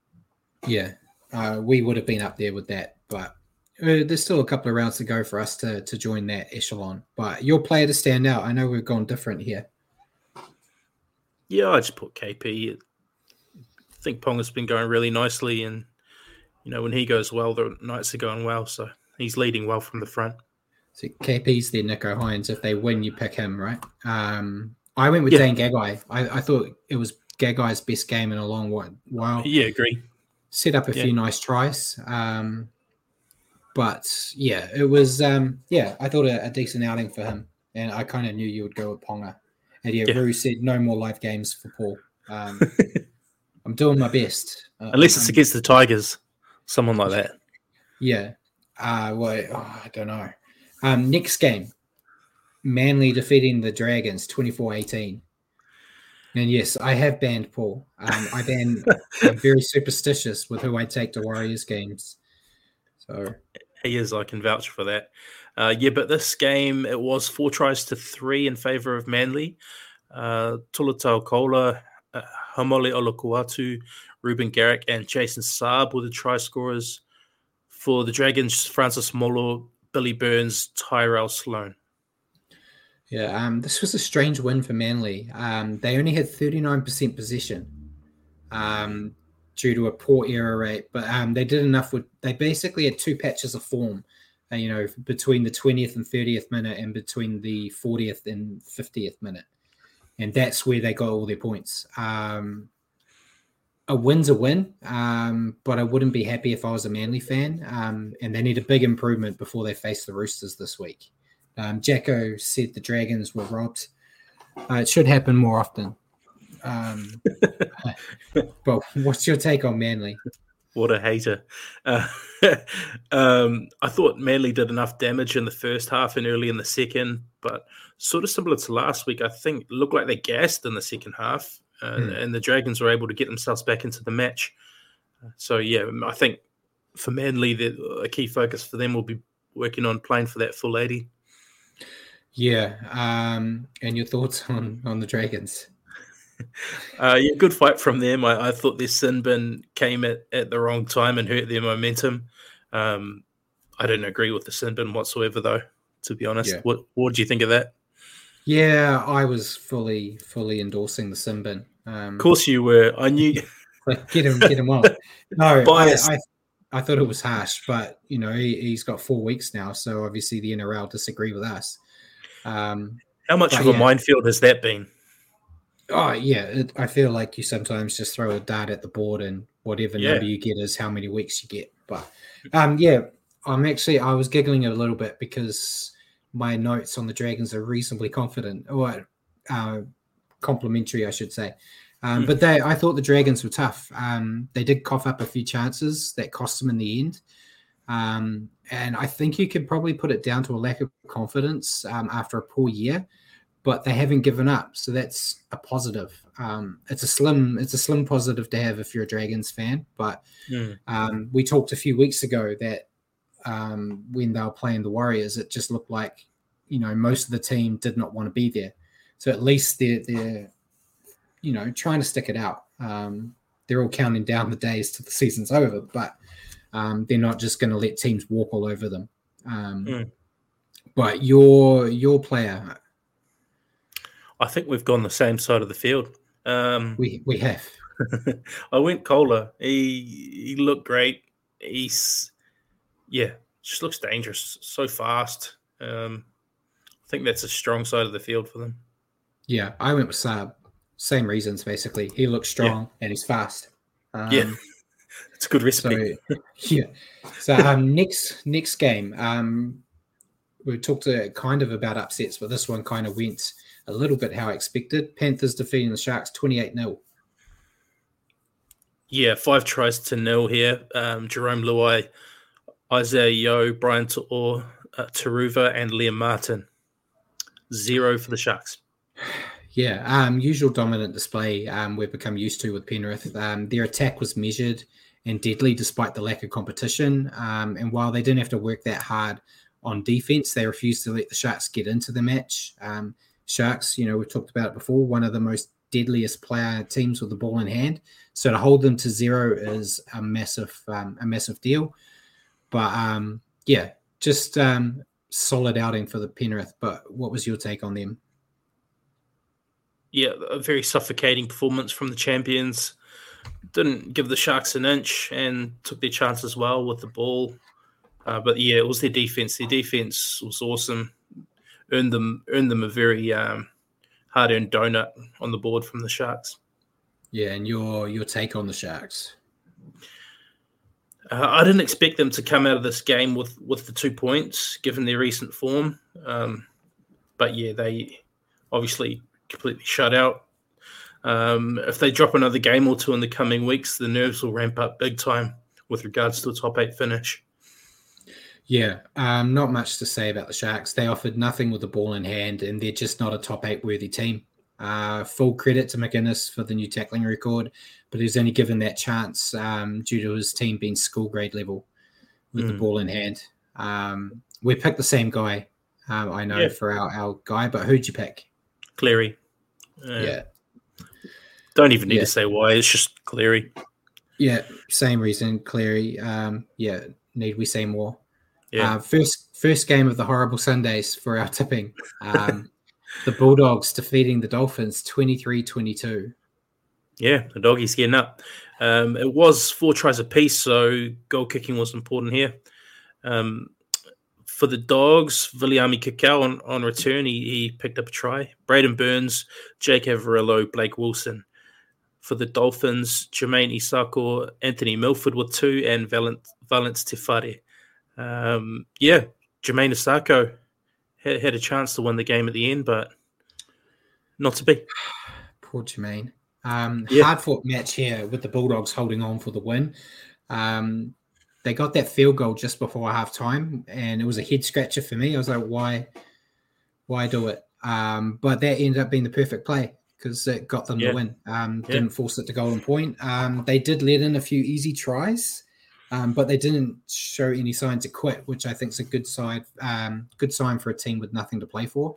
Speaker 1: yeah, uh, we would have been up there with that, but uh, there's still a couple of rounds to go for us to to join that echelon. But your player to stand out. I know we've gone different here.
Speaker 2: Yeah, I just put KP. I think Pong has been going really nicely, and you know when he goes well, the Knights are going well. So he's leading well from the front.
Speaker 1: So KP's the Nicho Hynes. If they win, you pick him, right? Um, I went with yeah. Dane Gagai. I, I, thought it was Gagai's best game in a long while.
Speaker 2: Yeah, agree.
Speaker 1: Set up a yeah. few nice tries. Um, but yeah, it was um, yeah, I thought a, a decent outing for him, and I kind of knew you would go with Ponga. And yeah, yeah. Rue said no more live games for Paul. Um, I'm doing my best.
Speaker 2: Uh, Unless it's against the Tigers, someone like that.
Speaker 1: Yeah. Uh, well, oh, I don't know. Um, next game, Manly defeating the Dragons 24 18. And yes, I have banned Paul. Um, I ban. I'm very superstitious with who I take to Warriors games. So
Speaker 2: he is. I can vouch for that. Uh, yeah, but this game it was four tries to three in favour of Manly. Uh, Tolutau Koula, uh, Haumole Olakau'atu, Reuben Garrick, and Jason Saab were the try scorers for the Dragons. Francis Molo, Billy Burns, Tyrell Sloan.
Speaker 1: Yeah, um, this was a strange win for Manly. Um, they only had 39% possession um, due to a poor error rate, but um, they did enough with, they basically had two patches of form, uh, you know, between the 20th and 30th minute and between the 40th and 50th minute. And that's where they got all their points. Um, a win's a win, um, but I wouldn't be happy if I was a Manly fan. Um, and they need a big improvement before they face the Roosters this week. Um, Jacko said the Dragons were robbed. Uh, it should happen more often. Um, but what's your take on Manly?
Speaker 2: What a hater. Uh, um, I thought Manly did enough damage in the first half and early in the second, but sort of similar to last week, I think looked like they gassed in the second half, uh, mm. and the Dragons were able to get themselves back into the match. So, yeah, I think for Manly, the, a key focus for them will be working on playing for that full 80.
Speaker 1: Yeah. Um, and your thoughts on, on the Dragons?
Speaker 2: uh, yeah, good fight from them. I, I, thought their sin bin came at, at the wrong time and hurt their momentum. Um, I didn't agree with the sin bin whatsoever, though. To be honest, yeah. what what do you think of that?
Speaker 1: Yeah, I was fully fully endorsing the sin bin.
Speaker 2: Um, of course, you were. I knew.
Speaker 1: get him, get him on. No, I, I, I, thought it was harsh, but you know he, has got four weeks now, so obviously the NRL disagree with us. Um,
Speaker 2: How much of a minefield has that been?
Speaker 1: Oh yeah, it, I feel like you sometimes just throw a dart at the board and whatever yeah. number you get is how many weeks you get. But um, yeah, I'm actually I was giggling a little bit because my notes on the Dragons are reasonably confident or uh, complimentary, I should say. Um, mm. But they, I thought the Dragons were tough. Um, they did cough up a few chances that cost them in the end. Um, and I think you could probably put it down to a lack of confidence um, after a poor year but they haven't given up. So that's a positive. Um, it's a slim, it's a slim positive to have if you're a Dragons fan. But mm. um, we talked a few weeks ago that um, when they were playing the Warriors, it just looked like you know most of the team did not want to be there. So at least they're they're you know trying to stick it out. Um, they're all counting down the days till the season's over, but um, they're not just going to let teams walk all over them. Mm. But your your player,
Speaker 2: I think we've gone the same side of the field. Um,
Speaker 1: we we have.
Speaker 2: I went Koula. He he looked great. He's yeah, just looks dangerous. So fast. Um, I think that's a strong side of the field for them.
Speaker 1: Yeah, I went with Saab. Same reasons basically. He looks strong yeah. and he's fast.
Speaker 2: Um, yeah, it's a good recipe.
Speaker 1: So, yeah. So um, next next game, um, we talked uh, kind of about upsets, but this one kind of went a little bit how I expected. Panthers defeating the Sharks 28 0.
Speaker 2: Yeah, five tries to nil here. Um, Jarome Luai, Isaah Yeo, Brian To'o, uh, Turuva, and Liam Martin. Zero for the Sharks.
Speaker 1: Yeah, um, usual dominant display um, we've become used to with Penrith. Um, their attack was measured and deadly despite the lack of competition. Um, and while they didn't have to work that hard on defense, they refused to let the Sharks get into the match. Um, Sharks, you know, we've talked about it before, one of the most deadliest player teams with the ball in hand. So to hold them to zero is a massive, um, a massive deal. But um, yeah, just um, solid outing for the Penrith. But what was your take on them?
Speaker 2: Yeah, a very suffocating performance from the champions. Didn't give the Sharks an inch and took their chances well with the ball. Uh, but yeah, it was their defense. Their defense was awesome earned them earned them a very um, hard earned donut on the board from the Sharks.
Speaker 1: Yeah, and your your take on the Sharks?
Speaker 2: Uh, I didn't expect them to come out of this game with with the two points, given their recent form. Um, but yeah, they obviously completely shut out. Um, if they drop another game or two in the coming weeks, the nerves will ramp up big time with regards to a top eight finish.
Speaker 1: Yeah, um, not much to say about the Sharks. They offered nothing with the ball in hand, and they're just not a top eight worthy team. Uh, full credit to McInnes for the new tackling record, but he's only given that chance um, due to his team being school grade level with mm. the hmm. ball in hand. Um, we picked the same guy. Um, I know
Speaker 2: Yeah.
Speaker 1: for our, our guy, but who'd you pick?
Speaker 2: Cleary. Uh,
Speaker 1: yeah,
Speaker 2: Don't even need
Speaker 1: Yeah.
Speaker 2: to say why. It's just Cleary.
Speaker 1: yeah, same reason. Cleary. Um, yeah, need we say more?
Speaker 2: Yeah.
Speaker 1: Uh, first first game of the horrible Sundays for our tipping. Um, the Bulldogs defeating the Dolphins 23-22.
Speaker 2: Yeah, the doggies getting up. Um, it was four tries apiece, so goal kicking was important here. Um, for the dogs, Viliame Kikau on, on return, he, he picked up a try. Braidon Burns, Jake Averillo, Blake Wilson. For the Dolphins, Jamayne Isaako, Anthony Milford with two, and Valent, Valynce Te Whare. Um, yeah, Jamayne Isaako had, a chance to win the game at the end, but not to be.
Speaker 1: Poor Jamayne. Um,
Speaker 2: Yeah.
Speaker 1: Hard fought match here with the Bulldogs holding on for the win. Um, they got that field goal just before half time, and it was a head scratcher for me. I was like, why, why do it? Um, but that ended up being the perfect play because it got them
Speaker 2: Yeah.
Speaker 1: the win. Um,
Speaker 2: Yeah.
Speaker 1: Didn't force it to golden point. Um, they did let in a few easy tries, um, but they didn't show any signs to quit, which I think is a good sign. Um, good sign for a team with nothing to play for.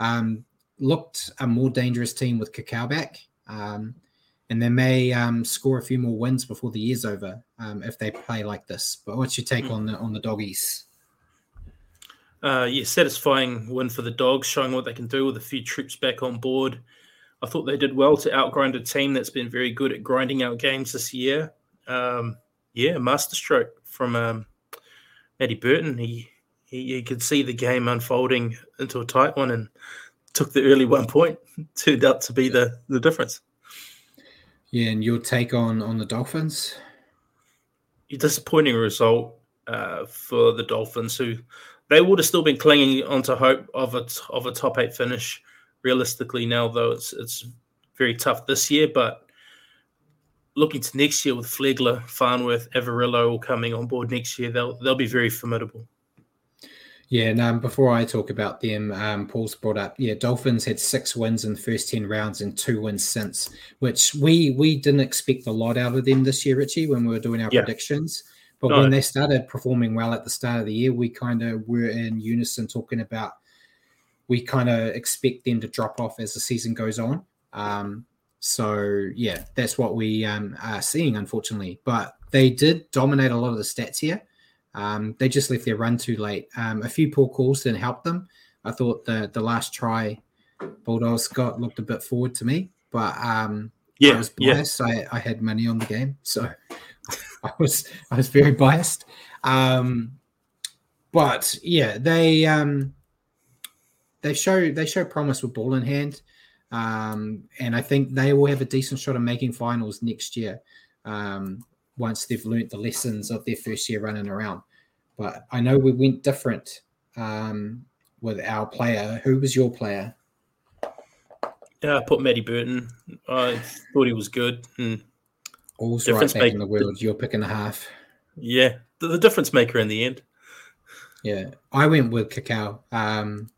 Speaker 1: Um, looked a more dangerous team with Kikau back. Um, and they may um, score a few more wins before the year's over um, if they play like this. But what's your take on the on the doggies?
Speaker 2: Uh, yeah, satisfying win for the dogs, showing what they can do with a few troops back on board. I thought they did well to outgrind a team that's been very good at grinding out games this year. Um, yeah, masterstroke from um, Eddie Burton. He, he he could see the game unfolding into a tight one and took the early one point. Turned out to be the the difference.
Speaker 1: Yeah, and your take on on the Dolphins?
Speaker 2: a disappointing result uh, for the Dolphins, who they would have still been clinging onto hope of a of a top eight finish. Realistically, now though it's it's very tough this year, but looking to next year with Flegler, Farnworth, Averillo all coming on board next year, they'll they'll be very formidable.
Speaker 1: Yeah, and um, before I talk about them, um, Paul's brought up. Yeah, Dolphins had six wins in the first ten rounds and two wins since, which we we didn't expect a lot out of them this year, Richie, when we were doing our
Speaker 2: Yeah.
Speaker 1: predictions. But
Speaker 2: No.
Speaker 1: when they started performing well at the start of the year, we kind of were in unison talking about we kind of expect them to drop off as the season goes on. Um, so yeah, that's what we um, are seeing, unfortunately. But they did dominate a lot of the stats here. Um, they just left their run too late. Um, a few poor calls didn't help them. I thought the the last try, Bulldogs got looked a bit forward to me, but um, I
Speaker 2: Yeah,
Speaker 1: was
Speaker 2: yeah.
Speaker 1: I, I had money on the game, so I was I was very biased. Um, but yeah, they um, they show they show promise with ball in hand, um, and I think they will have a decent shot of making finals next year. Um, once they've learnt the lessons of their first year running around. But I know we went different um, with our player. Who was your player?
Speaker 2: yeah. I put Matty Burton. I thought he was good, and
Speaker 1: All's right back
Speaker 2: make-
Speaker 1: in the world. You're picking a half.
Speaker 2: yeah, the, the difference maker in the end.
Speaker 1: Yeah, I went with Kikau. Um,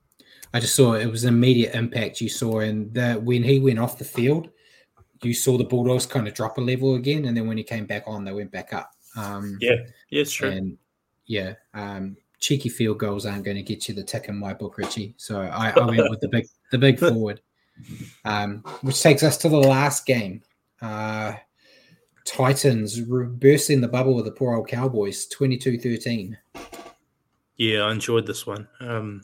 Speaker 1: I just saw it was an immediate impact you saw, and that when he went off the field, you saw the Bulldogs kind of drop a level again, and then when he came back on, they went back up. Um,
Speaker 2: Yeah, yeah, it's true.
Speaker 1: And yeah, um, cheeky field goals aren't going to get you the tick in my book, Richie. So I, I went with the big, the big forward, um, which takes us to the last game. Uh, Titans re- bursting the bubble with the poor old Cowboys, 22-13.
Speaker 2: Yeah, I enjoyed this one. Um,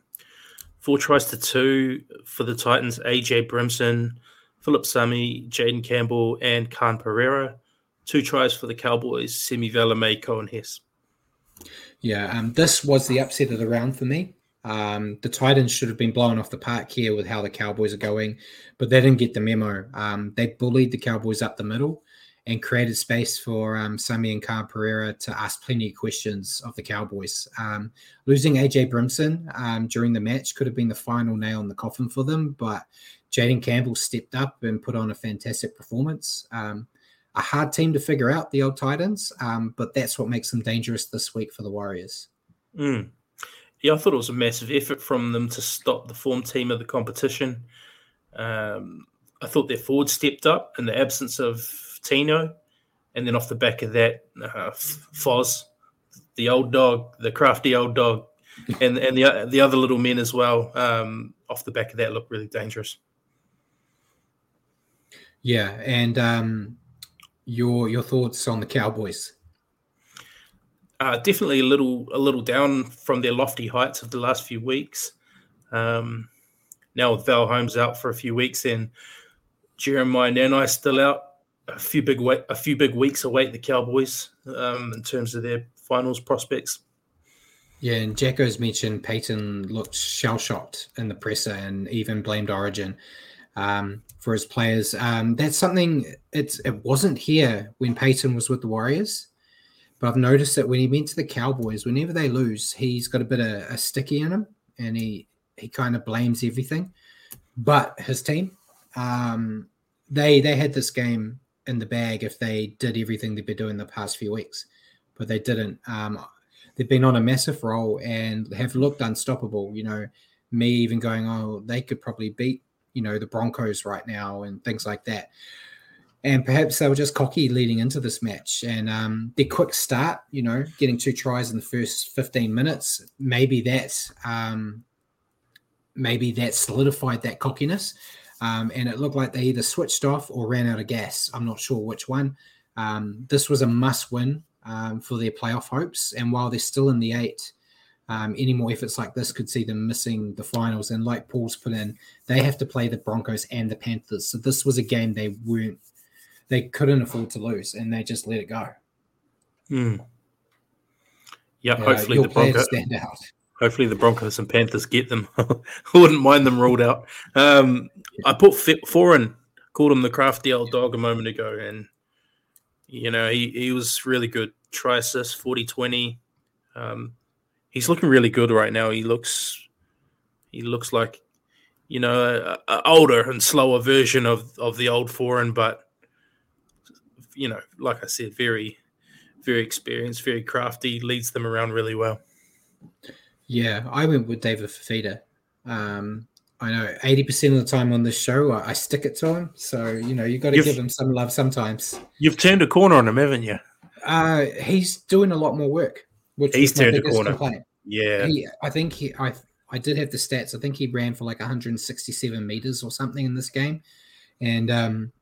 Speaker 2: four tries to two for the Titans AJ Brimson, Philip Sami, Jayden Campbell, and Khan Pereira. Two tries for the Cowboys, Semi Valemei, Coen Hess.
Speaker 1: Yeah, um, this was the upset of the round for me. Um, the Titans should have been blown off the park here with how the Cowboys are going, but they didn't get the memo. Um, they bullied the Cowboys up the middle and created space for um, Sami and Khan Pereira to ask plenty of questions of the Cowboys. Um, losing AJ Brimson um, during the match could have been the final nail in the coffin for them, but Jayden Campbell stepped up and put on a fantastic performance. Um, a hard team to figure out, the old Titans, um, but that's what makes them dangerous this week for the Warriors.
Speaker 2: Mm. Yeah, I thought it was a massive effort from them to stop the form team of the competition. Um, I thought their forward stepped up in the absence of Tino, and then off the back of that, uh, Foz the old dog, the crafty old dog, and and the the other little men as well. Um, off the back of that, look really dangerous.
Speaker 1: Yeah, and um, your your thoughts on the Cowboys?
Speaker 2: Uh, definitely a little a little down from their lofty heights of the last few weeks. Um, now with Val Holmes out for a few weeks and Jeremiah Nanai still out, a few big wait, a few big weeks await the Cowboys um, in terms of their finals prospects.
Speaker 1: Yeah, and Jacko's mentioned Payten looked shell shocked in the presser and even blamed Origin um, for his players. Um, that's something it's it wasn't here when Payten was with the Warriors, but I've noticed that when he went to the Cowboys, whenever they lose, he's got a bit of a sticky in him, and he he kind of blames everything. But his team, um, they they had this game in the bag if they did everything they've been doing the past few weeks, but they didn't. Um, they've been on a massive roll and have looked unstoppable. You know, me even going, oh, they could probably beat you know the Broncos right now and things like that. And perhaps they were just cocky leading into this match. And um, their quick start, you know, getting two tries in the first 15 minutes, maybe that um, maybe that solidified that cockiness. Um, and it looked like they either switched off or ran out of gas. I'm not sure which one. Um, this was a must win um, for their playoff hopes. And while they're still in the eight, um, any more efforts like this could see them missing the finals. And like Paul's put in, they have to play the Broncos and the Panthers. So this was a game they weren't, they couldn't afford to lose, and they just let it go.
Speaker 2: Hmm. Yeah, uh, hopefully the Broncos stand out. Hopefully the Broncos and Panthers get them. I wouldn't mind them ruled out. Um, I put Foran called him the crafty old dog a moment ago, and you know he, he was really good. Assist, 40 20. Um, he's looking really good right now. He looks he looks like you know a, a older and slower version of of the old Foran, but you know, like I said, very very experienced, very crafty, leads them around really well.
Speaker 1: Yeah, I went with David Fifita. Um, I know 80% of the time on this show, I, I stick it to him. So, you know, you've got to give him some love sometimes.
Speaker 2: You've turned a corner on him, haven't you?
Speaker 1: Uh, he's doing a lot more work.
Speaker 2: Which He's turned a corner. Complaint. Yeah,
Speaker 1: he, I think he. I I did have the stats. I think he ran for like 167 meters or something in this game, and um,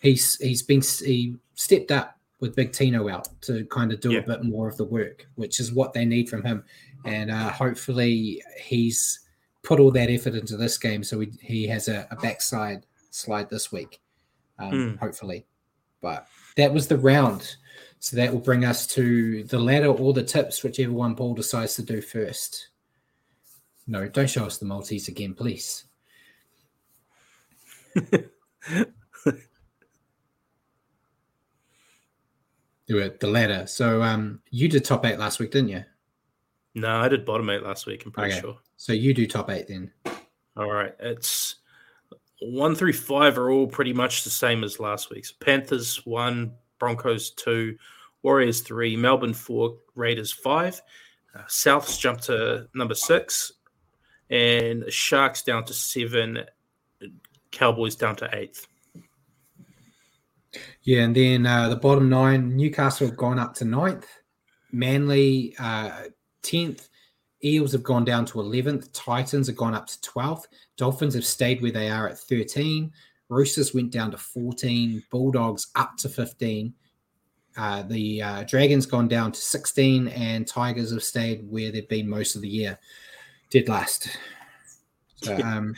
Speaker 1: he's he's been he stepped up with Big Tino out to kind of do yeah. a bit more of the work, which is what they need from him, and uh, hopefully he's put all that effort into this game, so he he has a, a backside slide this week, um, mm. hopefully. But that was the round. So that will bring us to the ladder or the tips, whichever one Paul decides to do first. No, don't show us the Maltese again, please. Do it, the ladder. So um you did top eight last week, didn't you?
Speaker 2: No, I did bottom eight last week, I'm pretty okay. sure.
Speaker 1: So you do top eight then.
Speaker 2: All right. It's one through five are all pretty much the same as last week's. Panthers one, Broncos two, Warriors three, Melbourne four, Raiders five. Uh, Souths jumped to number six, and Sharks down to seven, Cowboys down to eighth.
Speaker 1: Yeah, and then uh, the bottom nine, Newcastle have gone up to ninth, Manly uh, tenth, Eels have gone down to eleventh, Titans have gone up to twelfth, Dolphins have stayed where they are at thirteen, Roosters went down to 14, Bulldogs up to 15. Uh, the uh, Dragons gone down to 16, and Tigers have stayed where they've been most of the year. Did last. So, um,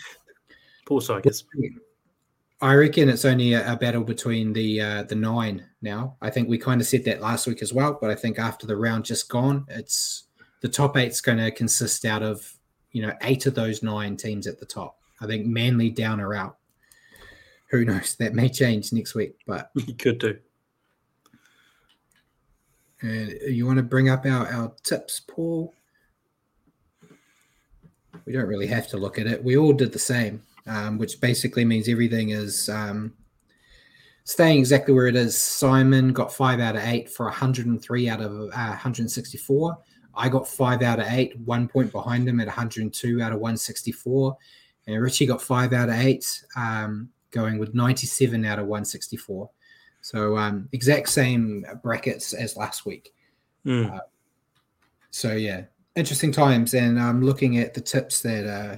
Speaker 2: Poor Tigers.
Speaker 1: I reckon it's only a, a battle between the uh, the nine now. I think we kind of said that last week as well, but I think after the round just gone, it's the top eight's going to consist out of you know eight of those nine teams at the top. I think Manly down or out who knows? That may change next week, but
Speaker 2: you could do.
Speaker 1: And you want to bring up our, our tips, Paul? We don't really have to look at it. We all did the same, um, which basically means everything is um, staying exactly where it is. Simon got five out of eight for 103 out of uh, 164. I got five out of eight, one point behind him at 102 out of 164. And Richie got five out of eight. Um, going with 97 out of 164. So um, exact same brackets as last week.
Speaker 2: Mm. Uh,
Speaker 1: so yeah, interesting times, and I'm looking at the tips that uh,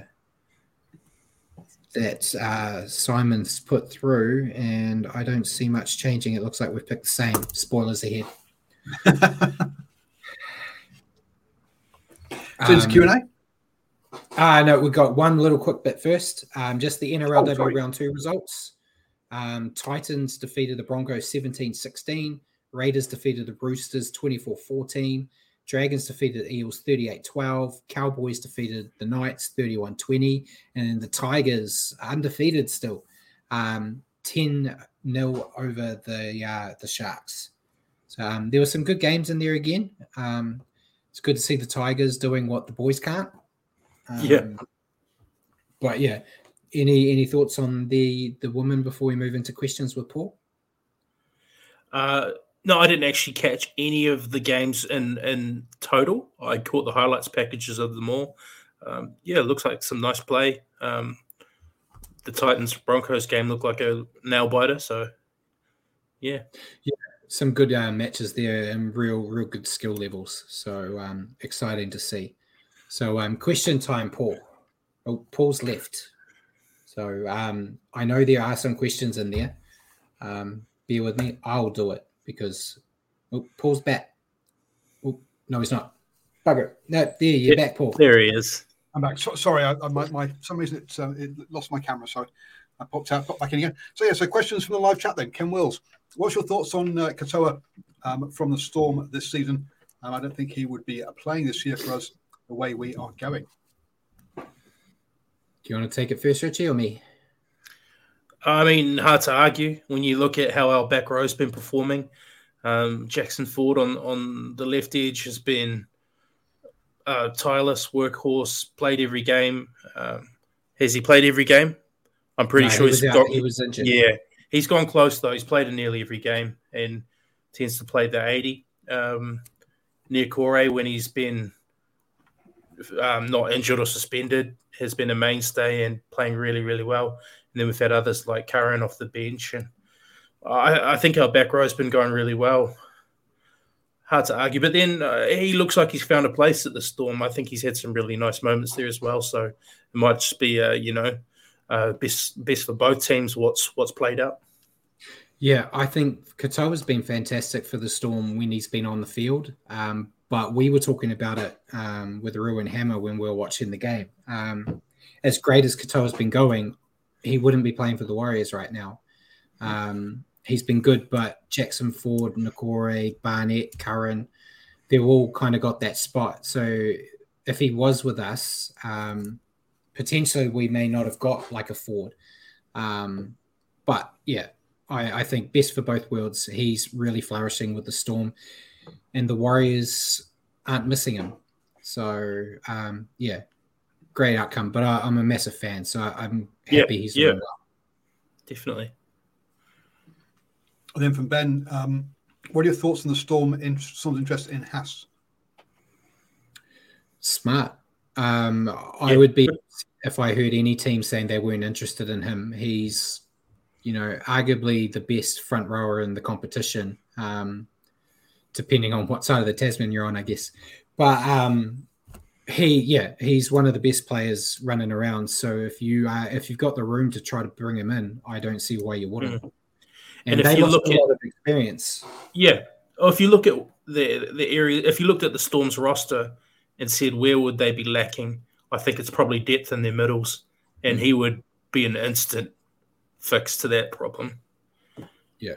Speaker 1: that uh, Simon's put through, and I don't see much changing. It looks like we've picked the same. Spoilers ahead.
Speaker 3: so it's Q and A.
Speaker 1: Uh, no, we've got one little quick bit first. Um, just the NRLW oh, round two results. Um, Titans defeated the Broncos 17 16. Raiders defeated the Roosters 24 14. Dragons defeated the Eels 38 12. Cowboys defeated the Knights 31 20. And the Tigers, undefeated still, um, 10 0 over the uh, the Sharks. So um, there were some good games in there again. Um, it's good to see the Tigers doing what the boys can't.
Speaker 2: Um, yeah.
Speaker 1: But yeah, any any thoughts on the the woman before we move into questions with Paul?
Speaker 2: Uh, no, I didn't actually catch any of the games in in total. I caught the highlights packages of them all. Um, yeah, looks like some nice play. Um, the Titans Broncos game looked like a nail biter. So, yeah,
Speaker 1: yeah, some good uh, matches there and real real good skill levels. So um, exciting to see. So, um, question time, Paul. Oh, Paul's left. So, um, I know there are some questions in there. Um, bear with me. I'll do it because oh, Paul's back. Oh, no, he's not. Bugger. No, there you're back, Paul.
Speaker 2: There he is.
Speaker 3: I'm back. So, sorry, I, I, my, my some reason it, uh, it lost my camera, so I popped out, popped back in again. So yeah, so questions from the live chat then. Ken Wills, what's your thoughts on uh, Katoa um, from the Storm this season? Um, I don't think he would be playing this year for us the way we are going.
Speaker 1: Do you want to take it first, Richie, or me?
Speaker 2: I mean, hard to argue when you look at how our back row's been performing. Um, Jackson Ford on, on the left edge has been uh, tireless workhorse, played every game. Um, has he played every game? I'm pretty no, sure he he's got. He was injured. Yeah, he's gone close though. He's played in nearly every game and tends to play the 80. Um, Niukore, when he's been um, not injured or suspended, has been a mainstay and playing really, really well. And then we've had others like Curran off the bench, and I, I think our back row has been going really well. Hard to argue, but then uh, he looks like he's found a place at the Storm. I think he's had some really nice moments there as well. So it might just be, uh, you know, uh, best best for both teams. What's what's played out.
Speaker 1: Yeah, I think Katoa's been fantastic for the Storm when he's been on the field. Um, but we were talking about it um, with Rue and Hammer when we were watching the game. Um, as great as Katoa's been going, he wouldn't be playing for the Warriors right now. Um, he's been good, but Jackson Ford, Niukore, Barnett, Curran, they've all kind of got that spot. So if he was with us, um, potentially we may not have got like a Ford. Um, but yeah, I, I, think best for both worlds. He's really flourishing with the Storm, and the Warriors aren't missing him. So um, yeah, great outcome. But I, am a massive fan, so I, am happy
Speaker 2: yeah,
Speaker 1: he's
Speaker 2: yeah, well. definitely.
Speaker 3: And then from Ben, um, what are your thoughts on the Storm? In Storm's interest in Haas.
Speaker 1: Smart. Um, I would be if I heard any team saying they weren't interested in him. He's, you know, arguably the best front rower in the competition, um, depending on what side of the Tasman you're on, I guess. But um, he, yeah, he's one of the best players running around. So if you uh, if you've got the room to try to bring him in, I don't see why you wouldn't. Mm. And, and if you look at experience,
Speaker 2: yeah, or if you look at the the area, if you looked at the Storm's roster and said where would they be lacking, I think it's probably depth in their middles, and he would be an instant fix to that problem.
Speaker 1: Yeah.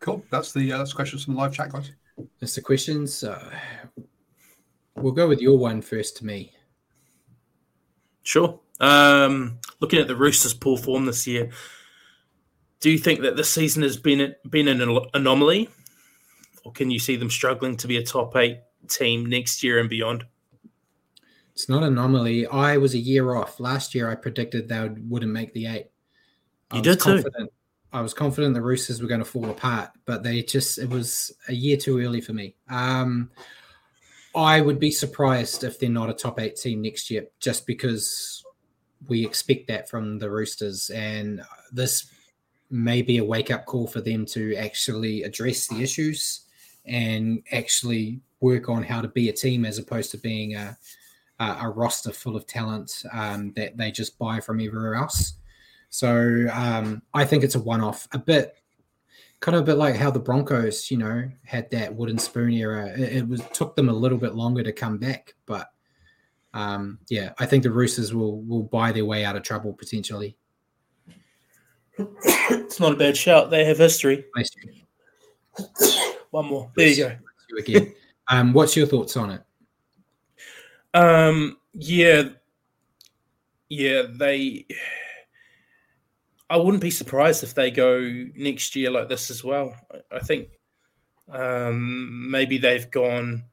Speaker 3: Cool. That's the uh, that's questions from the live chat, guys.
Speaker 1: That's the questions. Uh, we'll go with your one first to me.
Speaker 2: Sure. Um, looking at the Roosters' poor form this year, do you think that this season has been been an anomaly, or can you see them struggling to be a top eight team next year and beyond?
Speaker 1: It's not an anomaly. I was a year off. Last year, I predicted they wouldn't make the eight.
Speaker 2: You did too.
Speaker 1: I was confident the Roosters were going to fall apart, but they just, it was a year too early for me. Um, I would be surprised if they're not a top eight team next year, just because we expect that from the Roosters. And this may be a wake up call for them to actually address the issues and actually work on how to be a team as opposed to being a, a, a roster full of talent um, that they just buy from everywhere else. So um, I think it's a one-off, a bit kind of a bit like how the Broncos, you know, had that wooden spoon era. It, it was took them a little bit longer to come back, but um, yeah, I think the Roosters will will buy their way out of trouble potentially.
Speaker 2: it's not a bad shout. They have history. One more. There you go.
Speaker 1: You um, what's your thoughts on it?
Speaker 2: Um, yeah, yeah, they. I wouldn't be surprised if they go next year like this as well. I think um, maybe they've gone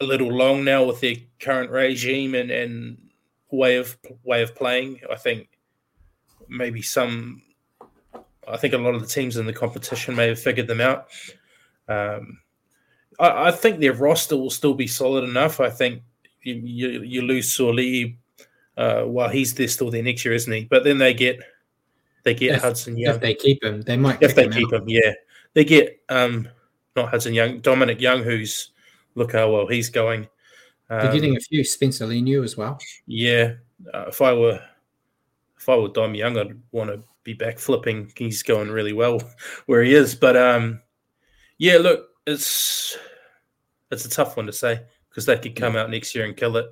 Speaker 2: a little long now with their current regime and, and way of way of playing. I think maybe some. I think a lot of the teams in the competition may have figured them out. Um, I, I, think their roster will still be solid enough. I think you you, you lose Suli uh, while he's there still there next year, isn't he? But then they get they get
Speaker 1: if,
Speaker 2: Hudson Young.
Speaker 1: If they keep him, they might.
Speaker 2: If they him keep out. him, yeah, they get um not Hudson Young, Dominic Young, who's look how well he's going.
Speaker 1: Um, They're getting a few Spencer Leniu as well.
Speaker 2: Yeah, uh, if I were if I were Dom Young, I'd want to be back flipping. He's going really well where he is, but um, yeah, look, it's it's a tough one to say because they could come out next year and kill it.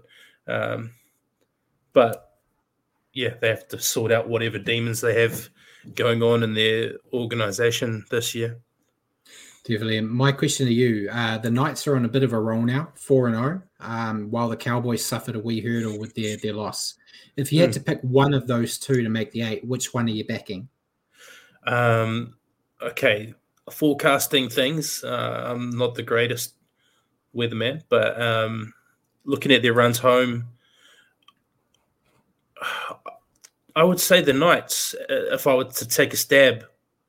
Speaker 2: Um, but yeah, they have to sort out whatever demons they have going on in their organization this year.
Speaker 1: Definitely. My question to you: uh, the Knights are on a bit of a roll now, four and zero, oh, um, while the Cowboys suffered a wee hurdle with their their loss. If you had mm. to pick one of those two to make the eight, which one are you backing?
Speaker 2: Um, okay, forecasting things. Uh, I'm not the greatest weatherman, but um, looking at their runs home, I would say the Knights. Uh, if I were to take a stab,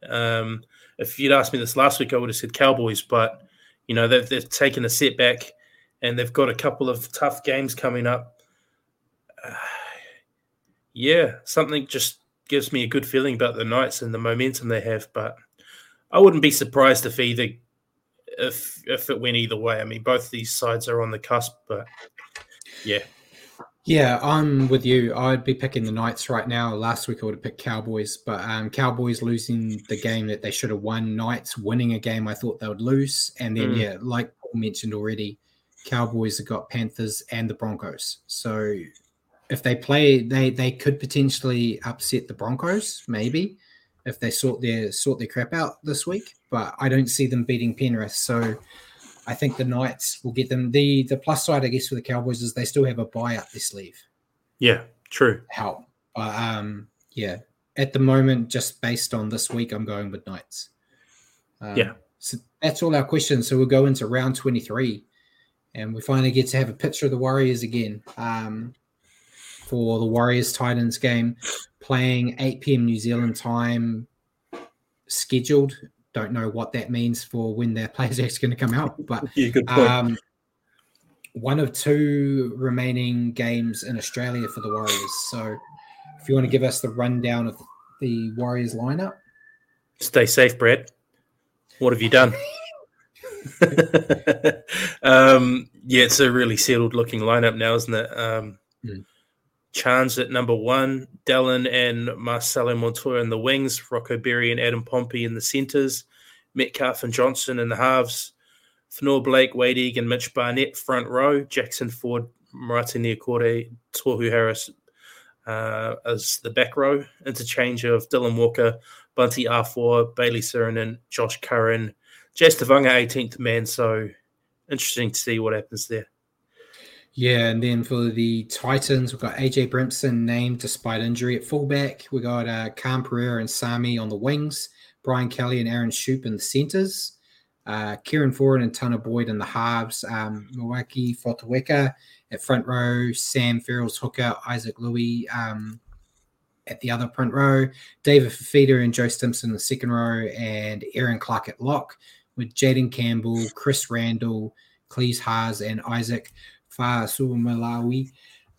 Speaker 2: um, if you'd asked me this last week, I would have said Cowboys, but you know they've they've taken a setback and they've got a couple of tough games coming up. Uh, yeah, something just gives me a good feeling about the Knights and the momentum they have, but I wouldn't be surprised if either if if it went either way. I mean, both these sides are on the cusp, but yeah,
Speaker 1: yeah, I'm with you. I'd be picking the Knights right now. Last week I would have picked Cowboys, but um, Cowboys losing the game that they should have won. Knights winning a game I thought they would lose, and then mm. yeah, like Paul mentioned already, Cowboys have got Panthers and the Broncos. So if they play, they they could potentially upset the Broncos, maybe if they sort their sort their crap out this week. But I don't see them beating Penrith. So I think the Knights will get them. The the plus side, I guess, for the Cowboys is they still have a buy up their sleeve.
Speaker 2: Yeah, true.
Speaker 1: Help. But um, yeah, at the moment, just based on this week, I'm going with Knights.
Speaker 2: Um, yeah.
Speaker 1: So that's all our questions. So we'll go into round 23, and we finally get to have a picture of the Warriors again um, for the Warriors Titans game, playing 8 p.m. New Zealand time, scheduled don't know what that means for when their players are actually going to come out. But
Speaker 2: yeah, good point. Um,
Speaker 1: one of two remaining games in Australia for the Warriors. So if you want to give us the rundown of the Warriors lineup.
Speaker 2: Stay safe, Brad. What have you done? um, yeah, it's a really settled looking lineup now, isn't it? Um, mm. Chans at number one, Dallin and Marcelo Montoya in the wings, Rocco Berry and Adam Pompey in the centres, Metcalf and Johnson in the halves, Fonua Blake, Wade Egan, Mitch Barnett front row, Jackson Ford, Marata Niukore, Tohu Harris uh, as the back row, interchange of Dylan Walker, Bunty Afoa, Bayley Sironen, Josh Curran, Jazz Tevaga 18th man. So interesting to see what happens there.
Speaker 1: Yeah, and then for the Titans, we've got AJ Brimson named despite injury at fullback. We got uh, Khan Pereira and Sami on the wings, Brian Kelly and Aaron Schoupp in the centers, uh, Kieran Foran and Tanah Boyd in the halves, um, Moeaki Fotuaika at front row, Sam Verrills hooker, Isaac Liu um, at the other front row, David Fifita and Joe Stimson in the second row, and Erin Clark at lock with Jayden Campbell, Chris Randall, Klese Haas, and Isaac Fa'asuamaleaui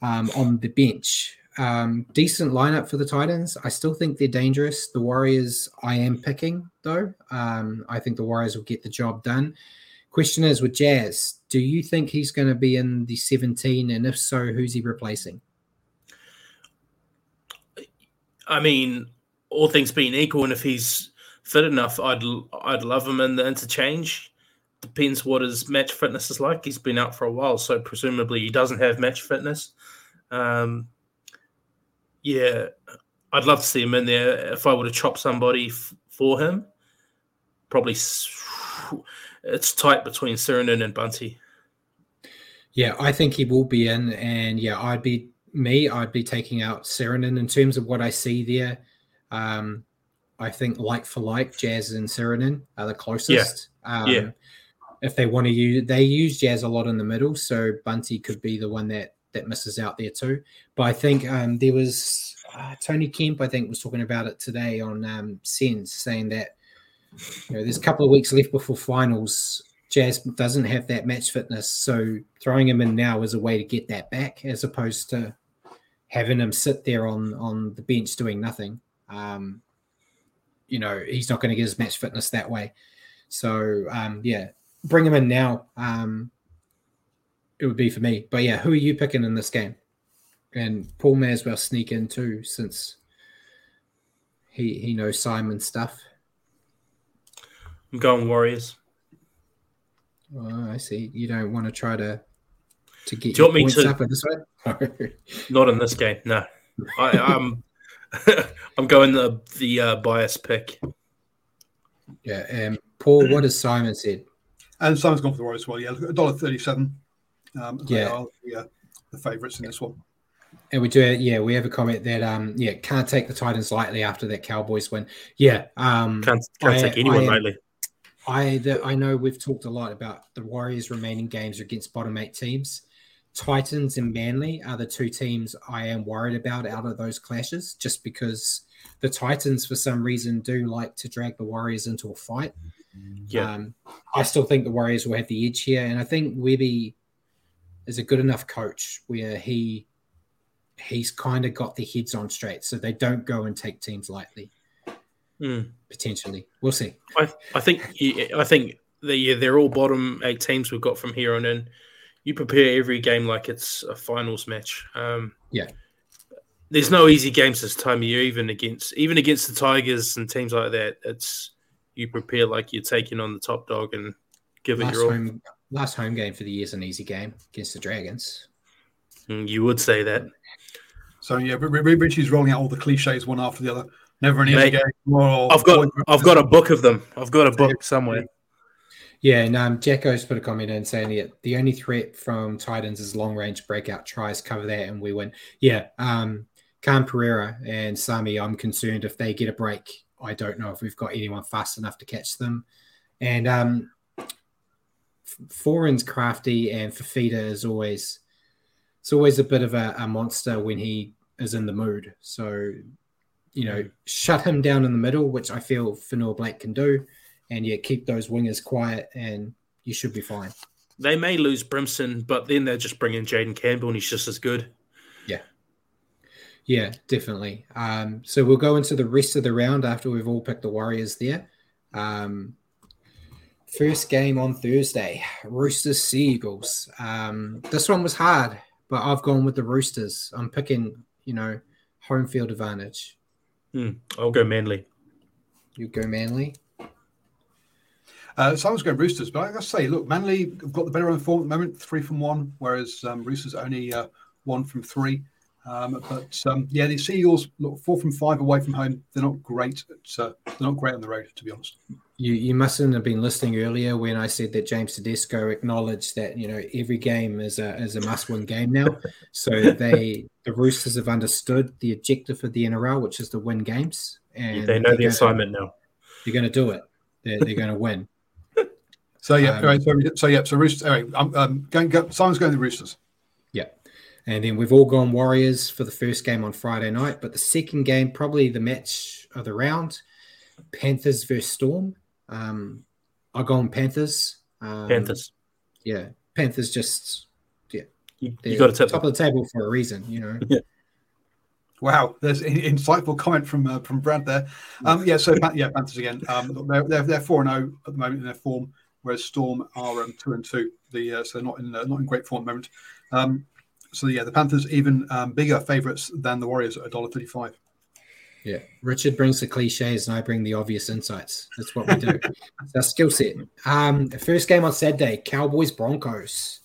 Speaker 1: um, on the bench. Um, decent lineup for the Titans. I still think they're dangerous. The Warriors, I am picking though. Um, I think the Warriors will get the job done. Question is with Jazz, do you think he's going to be in the 17? And if so, who's he replacing?
Speaker 2: I mean, all things being equal, and if he's fit enough, I'd I'd love him in the interchange. Depends what his match fitness is like. He's been out for a while, so presumably he doesn't have match fitness. Um, yeah, I'd love to see him in there. If I were to chop somebody f- for him, probably it's tight between Sironen and Bunty.
Speaker 1: Yeah, I think he will be in, and yeah, I'd be me. I'd be taking out Sironen in terms of what I see there. Um, I think like for like, Jazz and Sironen are the closest.
Speaker 2: Yeah. Um, yeah.
Speaker 1: If they want to use, they use Jazz a lot in the middle, so Bunty could be the one that that misses out there too. But I think um, there was uh, Tony Kemp, I think, was talking about it today on um, saying that you know, there's a couple of weeks left before finals. Jazz doesn't have that match fitness, so throwing him in now is a way to get that back, as opposed to having him sit there on on the bench doing nothing. Um, you know, he's not going to get his match fitness that way. So um, yeah, bring him in now. Um, it would be for me. But yeah, who are you picking in this game? And Paul may as well sneak in too, since he he knows Simon stuff.
Speaker 2: I'm going Warriors.
Speaker 1: Oh, I see. You don't want to try to to get
Speaker 2: Do
Speaker 1: you
Speaker 2: want me to,
Speaker 1: up in this way?
Speaker 2: not in this game. No, I, am I'm, I'm going the the uh, bias pick.
Speaker 1: Yeah, and Paul. What has Simon said?
Speaker 3: And Simon's gone for the Warriors as well. Yeah, a dollar thirty-seven. Um,
Speaker 1: yeah,
Speaker 3: are, yeah, the favourites in this one.
Speaker 1: And we do, yeah, we have a comment that, um, yeah, can't take the Titans lightly after that Cowboys win. Yeah, um,
Speaker 2: can't, can't I, take anyone I, lightly.
Speaker 1: I the, I know we've talked a lot about the Warriors' remaining games against bottom eight teams. Titans and Manly are the two teams I am worried about out of those clashes, just because the Titans, for some reason, do like to drag the Warriors into a fight.
Speaker 2: Yeah,
Speaker 1: um, I still think the Warriors will have the edge here, and I think Webby is a good enough coach where he he's kind of got the heads on straight, so they don't go and take teams lightly.
Speaker 2: Mm.
Speaker 1: Potentially, we'll see.
Speaker 2: I, I think I think they, yeah, they're all bottom eight teams we've got from here on in. You prepare every game like it's a finals match. Um,
Speaker 1: yeah,
Speaker 2: there's no easy games this time of year, even against even against the Tigers and teams like that. It's you prepare like you're taking on the top dog and give last it your all.
Speaker 1: Last home game for the year is an easy game against the Dragons.
Speaker 2: Mm, you would say that.
Speaker 3: So yeah, Richie's rolling out all the cliches one after the other. Never an easy game.
Speaker 2: I've got I've got a book of them. I've got a book somewhere.
Speaker 1: Yeah, and um, Jacko's put a comment in saying that the only threat from Titans is long range breakout tries. Cover that, and we win. Yeah, um, Khan Pereira and Sami. I'm concerned if they get a break. I don't know if we've got anyone fast enough to catch them. And um, Foran's crafty, and Fifita is always it's always a bit of a, a monster when he is in the mood. So you know, shut him down in the middle, which I feel Fonua Blake can do, and yet keep those wingers quiet, and you should be fine.
Speaker 2: They may lose Brimson, but then they're just bringing Jayden Campbell, and he's just as good.
Speaker 1: Yeah, yeah, definitely. Um, so we'll go into the rest of the round after we've all picked the Warriors there. Um, first game on Thursday, Roosters Seagulls. Um, this one was hard, but I've gone with the Roosters. I'm picking, you know, home field advantage.
Speaker 2: Hmm. I'll go Manly.
Speaker 1: You go Manly.
Speaker 3: Uh, so I was going Roosters, but I gotta say, look, Manly have got the better of form at the moment, three from one, whereas um, Roosters only uh, one from three. Um, but um, yeah, the Seagulls look four from five away from home. They're not great. Uh, they're not great on the road, to be honest.
Speaker 1: You you mustn't have been listening earlier when I said that James Tedesco acknowledged that you know every game is a is a must win game now. so they the Roosters have understood the objective of the NRL, which is to win games,
Speaker 2: and they know the assignment now.
Speaker 1: They're going to do it. They're, they're going to win.
Speaker 3: So yeah, um, right, so, so, yeah, so Roosters. All right, I'm um, going. Go, Simon's going to the Roosters.
Speaker 1: Yeah, and then we've all gone Warriors for the first game on Friday night, but the second game, probably the match of the round, Panthers versus Storm. Um, I've gone Panthers. Um,
Speaker 2: Panthers.
Speaker 1: Yeah, Panthers just yeah.
Speaker 2: You, you got to tip
Speaker 1: top of the table for a reason, you know. Yeah.
Speaker 3: Wow, there's an insightful comment from uh, from Brad there. Um, yeah, so yeah, Panthers again. Um, they're they're, they're four and zero oh at the moment in their form. whereas Storm are um, two and two. The uh, so not in uh, not in great form at the moment. Um, so yeah, the Panthers even um, bigger favourites than the Warriors at $1.35.
Speaker 1: Yeah, Richard brings the cliches, and I bring the obvious insights. That's what we do. it's our skill set. Um, first game on Saturday, Cowboys Broncos.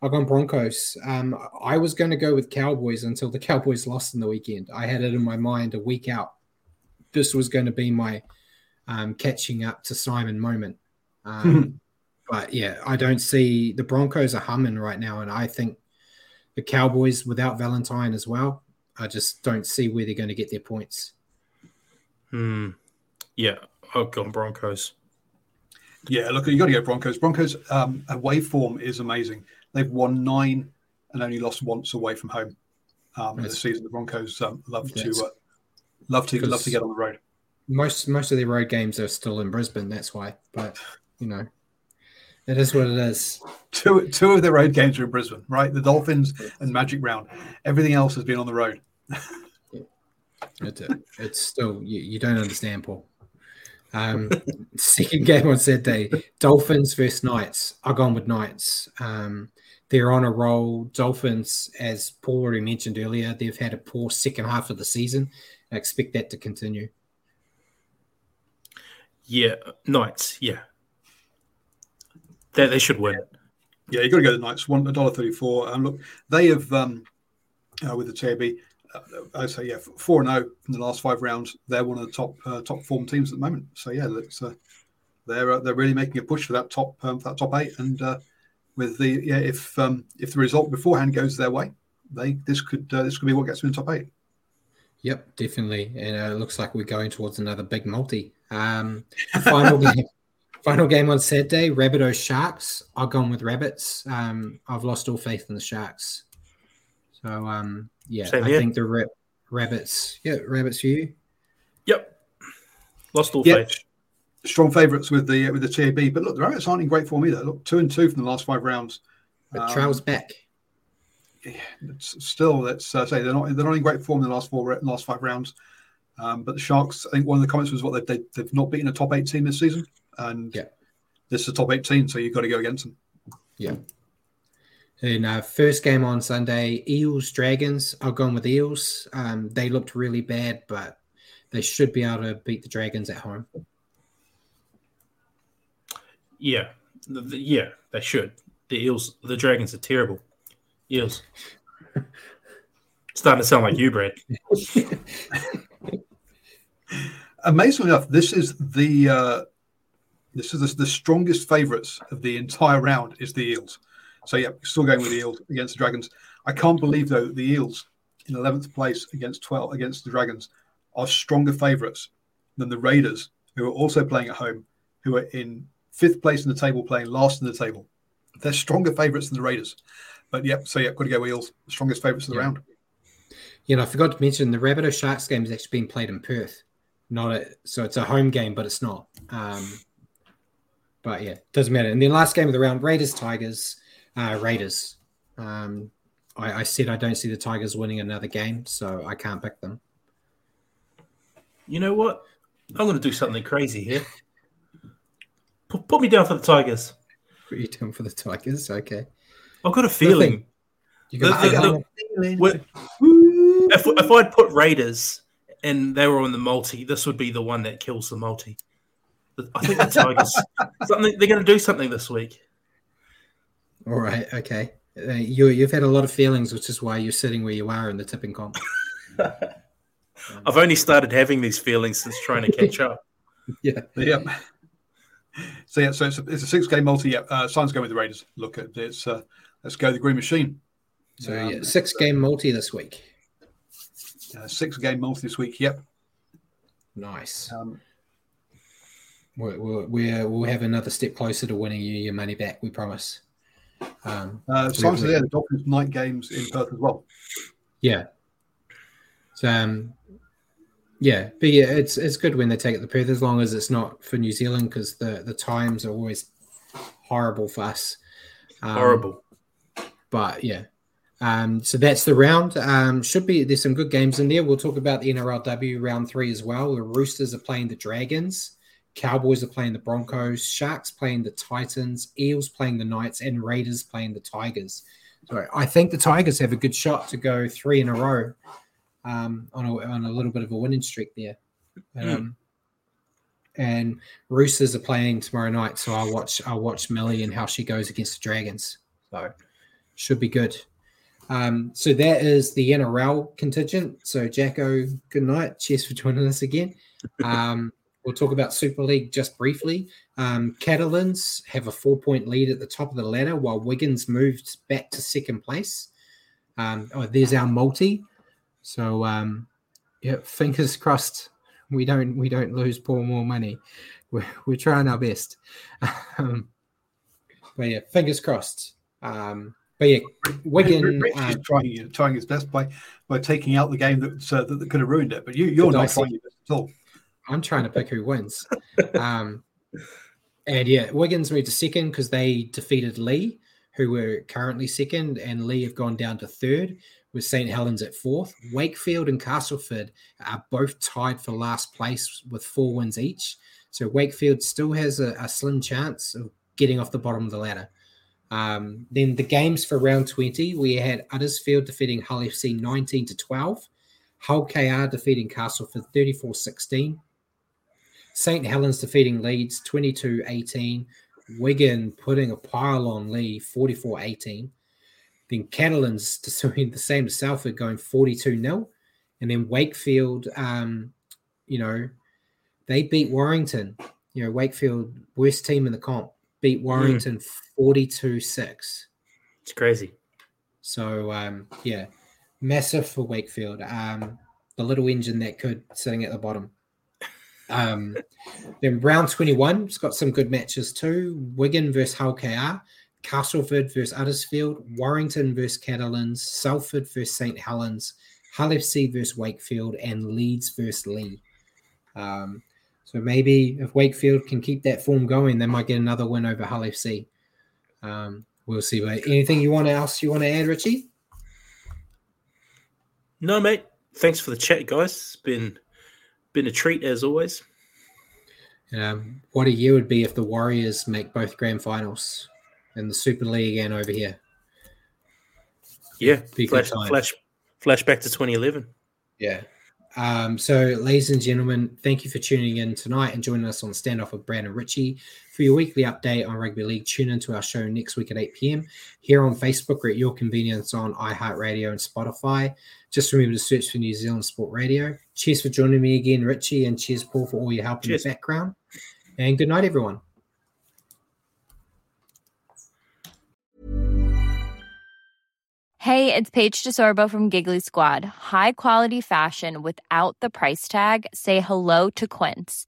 Speaker 1: I've gone Broncos. Um, I was going to go with Cowboys until the Cowboys lost in the weekend. I had it in my mind a week out. This was going to be my um, catching up to Simon moment. Um, but yeah, I don't see the Broncos are humming right now, and I think the Cowboys without Valentine as well. I just don't see where they're going to get their points.
Speaker 2: Hmm. Yeah, I've gone Broncos.
Speaker 3: Yeah, look, you got to go Broncos. Broncos um, away form is amazing. They've won nine and only lost once away from home um, this season. The Broncos um, love to uh, love to love to get on the road.
Speaker 1: Most most of their road games are still in Brisbane. That's why. But you know, it is what it is.
Speaker 3: Two two of their road games are in Brisbane, right? The Dolphins and Magic Round. Everything else has been on the road.
Speaker 1: it's, it's still you, you don't understand, Paul. Um, second game on Saturday, Dolphins versus Knights. I've gone with Knights. Um, they're on a roll. Dolphins, as Paul already mentioned earlier, they've had a poor second half of the season. I expect that to continue.
Speaker 2: Yeah, Knights. Yeah, they, they should win.
Speaker 3: Yeah, you got to go to the Knights. One a dollar thirty-four. And look, they have um, uh, with the TAB. Uh, I say yeah, four and zero oh in the last five rounds. They're one of the top uh, top form teams at the moment. So yeah, that's uh, they're uh, they're really making a push for that top um, for that top eight. And uh, with the yeah, if um, if the result beforehand goes their way, they this could uh, this could be what gets them in top eight.
Speaker 1: Yep, definitely. And uh, it looks like we're going towards another big multi. Um, final game. Final game on Saturday, Rabbitoh Sharks. I've gone with Rabbits. Um, I've lost all faith in the Sharks. So um, yeah, Same I here. think the ra- Rabbits. Yeah, Rabbits for you.
Speaker 2: Yep, lost all yep. faith.
Speaker 3: Strong favourites with the with the TAB, but look, the Rabbits aren't in great form either. Look, two and two from the last five rounds.
Speaker 1: But um, Trail's back.
Speaker 3: Yeah, it's still let's uh, say they're not they're not in great form in the last four last five rounds. Um, but the Sharks, I think one of the comments was what they, they, have not beaten a top eight team this season and
Speaker 1: yeah.
Speaker 3: this is a top 18, so you've got to go against them.
Speaker 1: Yeah. And uh, first game on Sunday, Eels Dragons. I've gone with Eels. Um, they looked really bad, but they should be able to beat the Dragons at home.
Speaker 2: Yeah, the, the, yeah, they should. The Eels, the Dragons are terrible. Eels. Starting to sound like you, Brad.
Speaker 3: Amazingly enough, this is the uh, this is the, the strongest favourites of the entire round is the Eels. So yeah, still going with the Eels against the Dragons. I can't believe though the Eels in eleventh place against twelve against the Dragons are stronger favourites than the Raiders, who are also playing at home, who are in fifth place in the table, playing last in the table. They're stronger favourites than the Raiders. But yep, so yeah, got to go Eels, strongest favourites of the yeah. round.
Speaker 1: You know, I forgot to mention the Rabbitoh Sharks game is actually being played in Perth. Not a, so it's a home game, but it's not. Um, but yeah, doesn't matter. And then last game of the round, Raiders Tigers, uh, Raiders. Um, I, I said I don't see the Tigers winning another game, so I can't pick them.
Speaker 2: You know what? I'm going to do something crazy here. Put me down for the Tigers.
Speaker 1: Are you doing for the Tigers? Okay.
Speaker 2: I've got a feeling. The, the, feeling. If, if I'd put Raiders and they were on the multi, this would be the one that kills the multi. I think the Tigers something they're going to do something this week.
Speaker 1: All right, okay. Uh, you you've had a lot of feelings, which is why you're sitting where you are in the tipping comp.
Speaker 2: I've only started having these feelings since trying to catch up.
Speaker 1: yeah,
Speaker 3: yeah. So yeah, so it's a, it's a six game multi. Yeah, uh, Simon's going with the Raiders. Look at this. Uh, let's go the Green Machine.
Speaker 1: So um, yeah, six game multi this week.
Speaker 3: Uh, six game multi this week. Yep.
Speaker 1: Nice. Um, we're, we're, we'll have another step closer to winning you your money back. We promise.
Speaker 3: Um, uh, so yeah, the Dolphins night games in Perth as well.
Speaker 1: Yeah. So um, yeah, but yeah, it's it's good when they take it to Perth as long as it's not for New Zealand because the the times are always horrible for us.
Speaker 2: Um, horrible.
Speaker 1: But yeah, um, so that's the round. Um, should be there's some good games in there. We'll talk about the NRLW round three as well. The Roosters are playing the Dragons. Cowboys are playing the Broncos, Sharks playing the Titans, Eels playing the Knights, and Raiders playing the Tigers. So I think the Tigers have a good shot to go three in a row um, on, a, on a little bit of a winning streak there.
Speaker 2: Hmm.
Speaker 1: Um, And Roosters are playing tomorrow night, so I'll watch I'll watch Millie and how she goes against the Dragons. So should be good. Um, so that is the NRL contingent. So Jacko, good night. Cheers for joining us again. Um, we'll talk about Super League just briefly. Um, Catalans have a four point lead at the top of the ladder, while Wigan's moved back to second place. Um, oh, there's our multi. So um, yeah, fingers crossed. We don't we don't lose poor more money. We're, we're trying our best. Um, but yeah, fingers crossed. Um, but yeah, Wigan. Uh,
Speaker 4: trying trying his best by by taking out the game that uh, that, could have ruined it. But you you're not trying your best at all.
Speaker 1: I'm trying to pick who wins. um, and yeah, Wigan's moved to second because they defeated Leigh, who were currently second, and Leigh have gone down to third, with St. Helens at fourth. Wakefield and Castleford are both tied for last place with four wins each. So Wakefield still has a, a slim chance of getting off the bottom of the ladder. Um, then the games for round 20, we had Huddersfield defeating Hull FC 19 to 12, Hull KR defeating Castleford 34 16. St. Helens defeating Leeds 22 18. Wigan putting a pile on Leigh 44 18. Then Catalans doing the same as Salford going 42 0. And then Wakefield, um, you know, they beat Warrington. You know, Wakefield, worst team in the comp, beat Warrington 42 6.
Speaker 2: It's crazy.
Speaker 1: So um, yeah, massive for Wakefield. Um, the little engine that could sitting at the bottom. Um, then round 21, it's got some good matches too. Wigan versus Hull KR, Castleford versus Huddersfield, Warrington versus Catalans, Salford versus St. Helens, Hull FC versus Wakefield, and Leeds versus Leigh. Um, so maybe if Wakefield can keep that form going, they might get another win over Hull FC. Um, we'll see. But anything you want else you want to add, Richie?
Speaker 2: No, mate. Thanks for the chat, guys. It's been been a treat as always.
Speaker 1: Um, what a year would be if the Warriors make both grand finals and the Super League and over here.
Speaker 2: Yeah, flash, flash, flashback to 2011.
Speaker 1: Yeah. Um, so, ladies and gentlemen, thank you for tuning in tonight and joining us on Standoff with Brad and Richie. For your weekly update on rugby league, tune into our show next week at 8 p.m. here on Facebook or at your convenience on iHeartRadio and Spotify. Just remember to search for New Zealand Sport Radio. Cheers for joining me again, Richie, and cheers, Paul, for all your help
Speaker 2: Cheers.
Speaker 1: in the background. And good night, everyone.
Speaker 5: Hey, it's Paige DeSorbo from Giggly Squad. High quality fashion without the price tag. Say hello to Quince.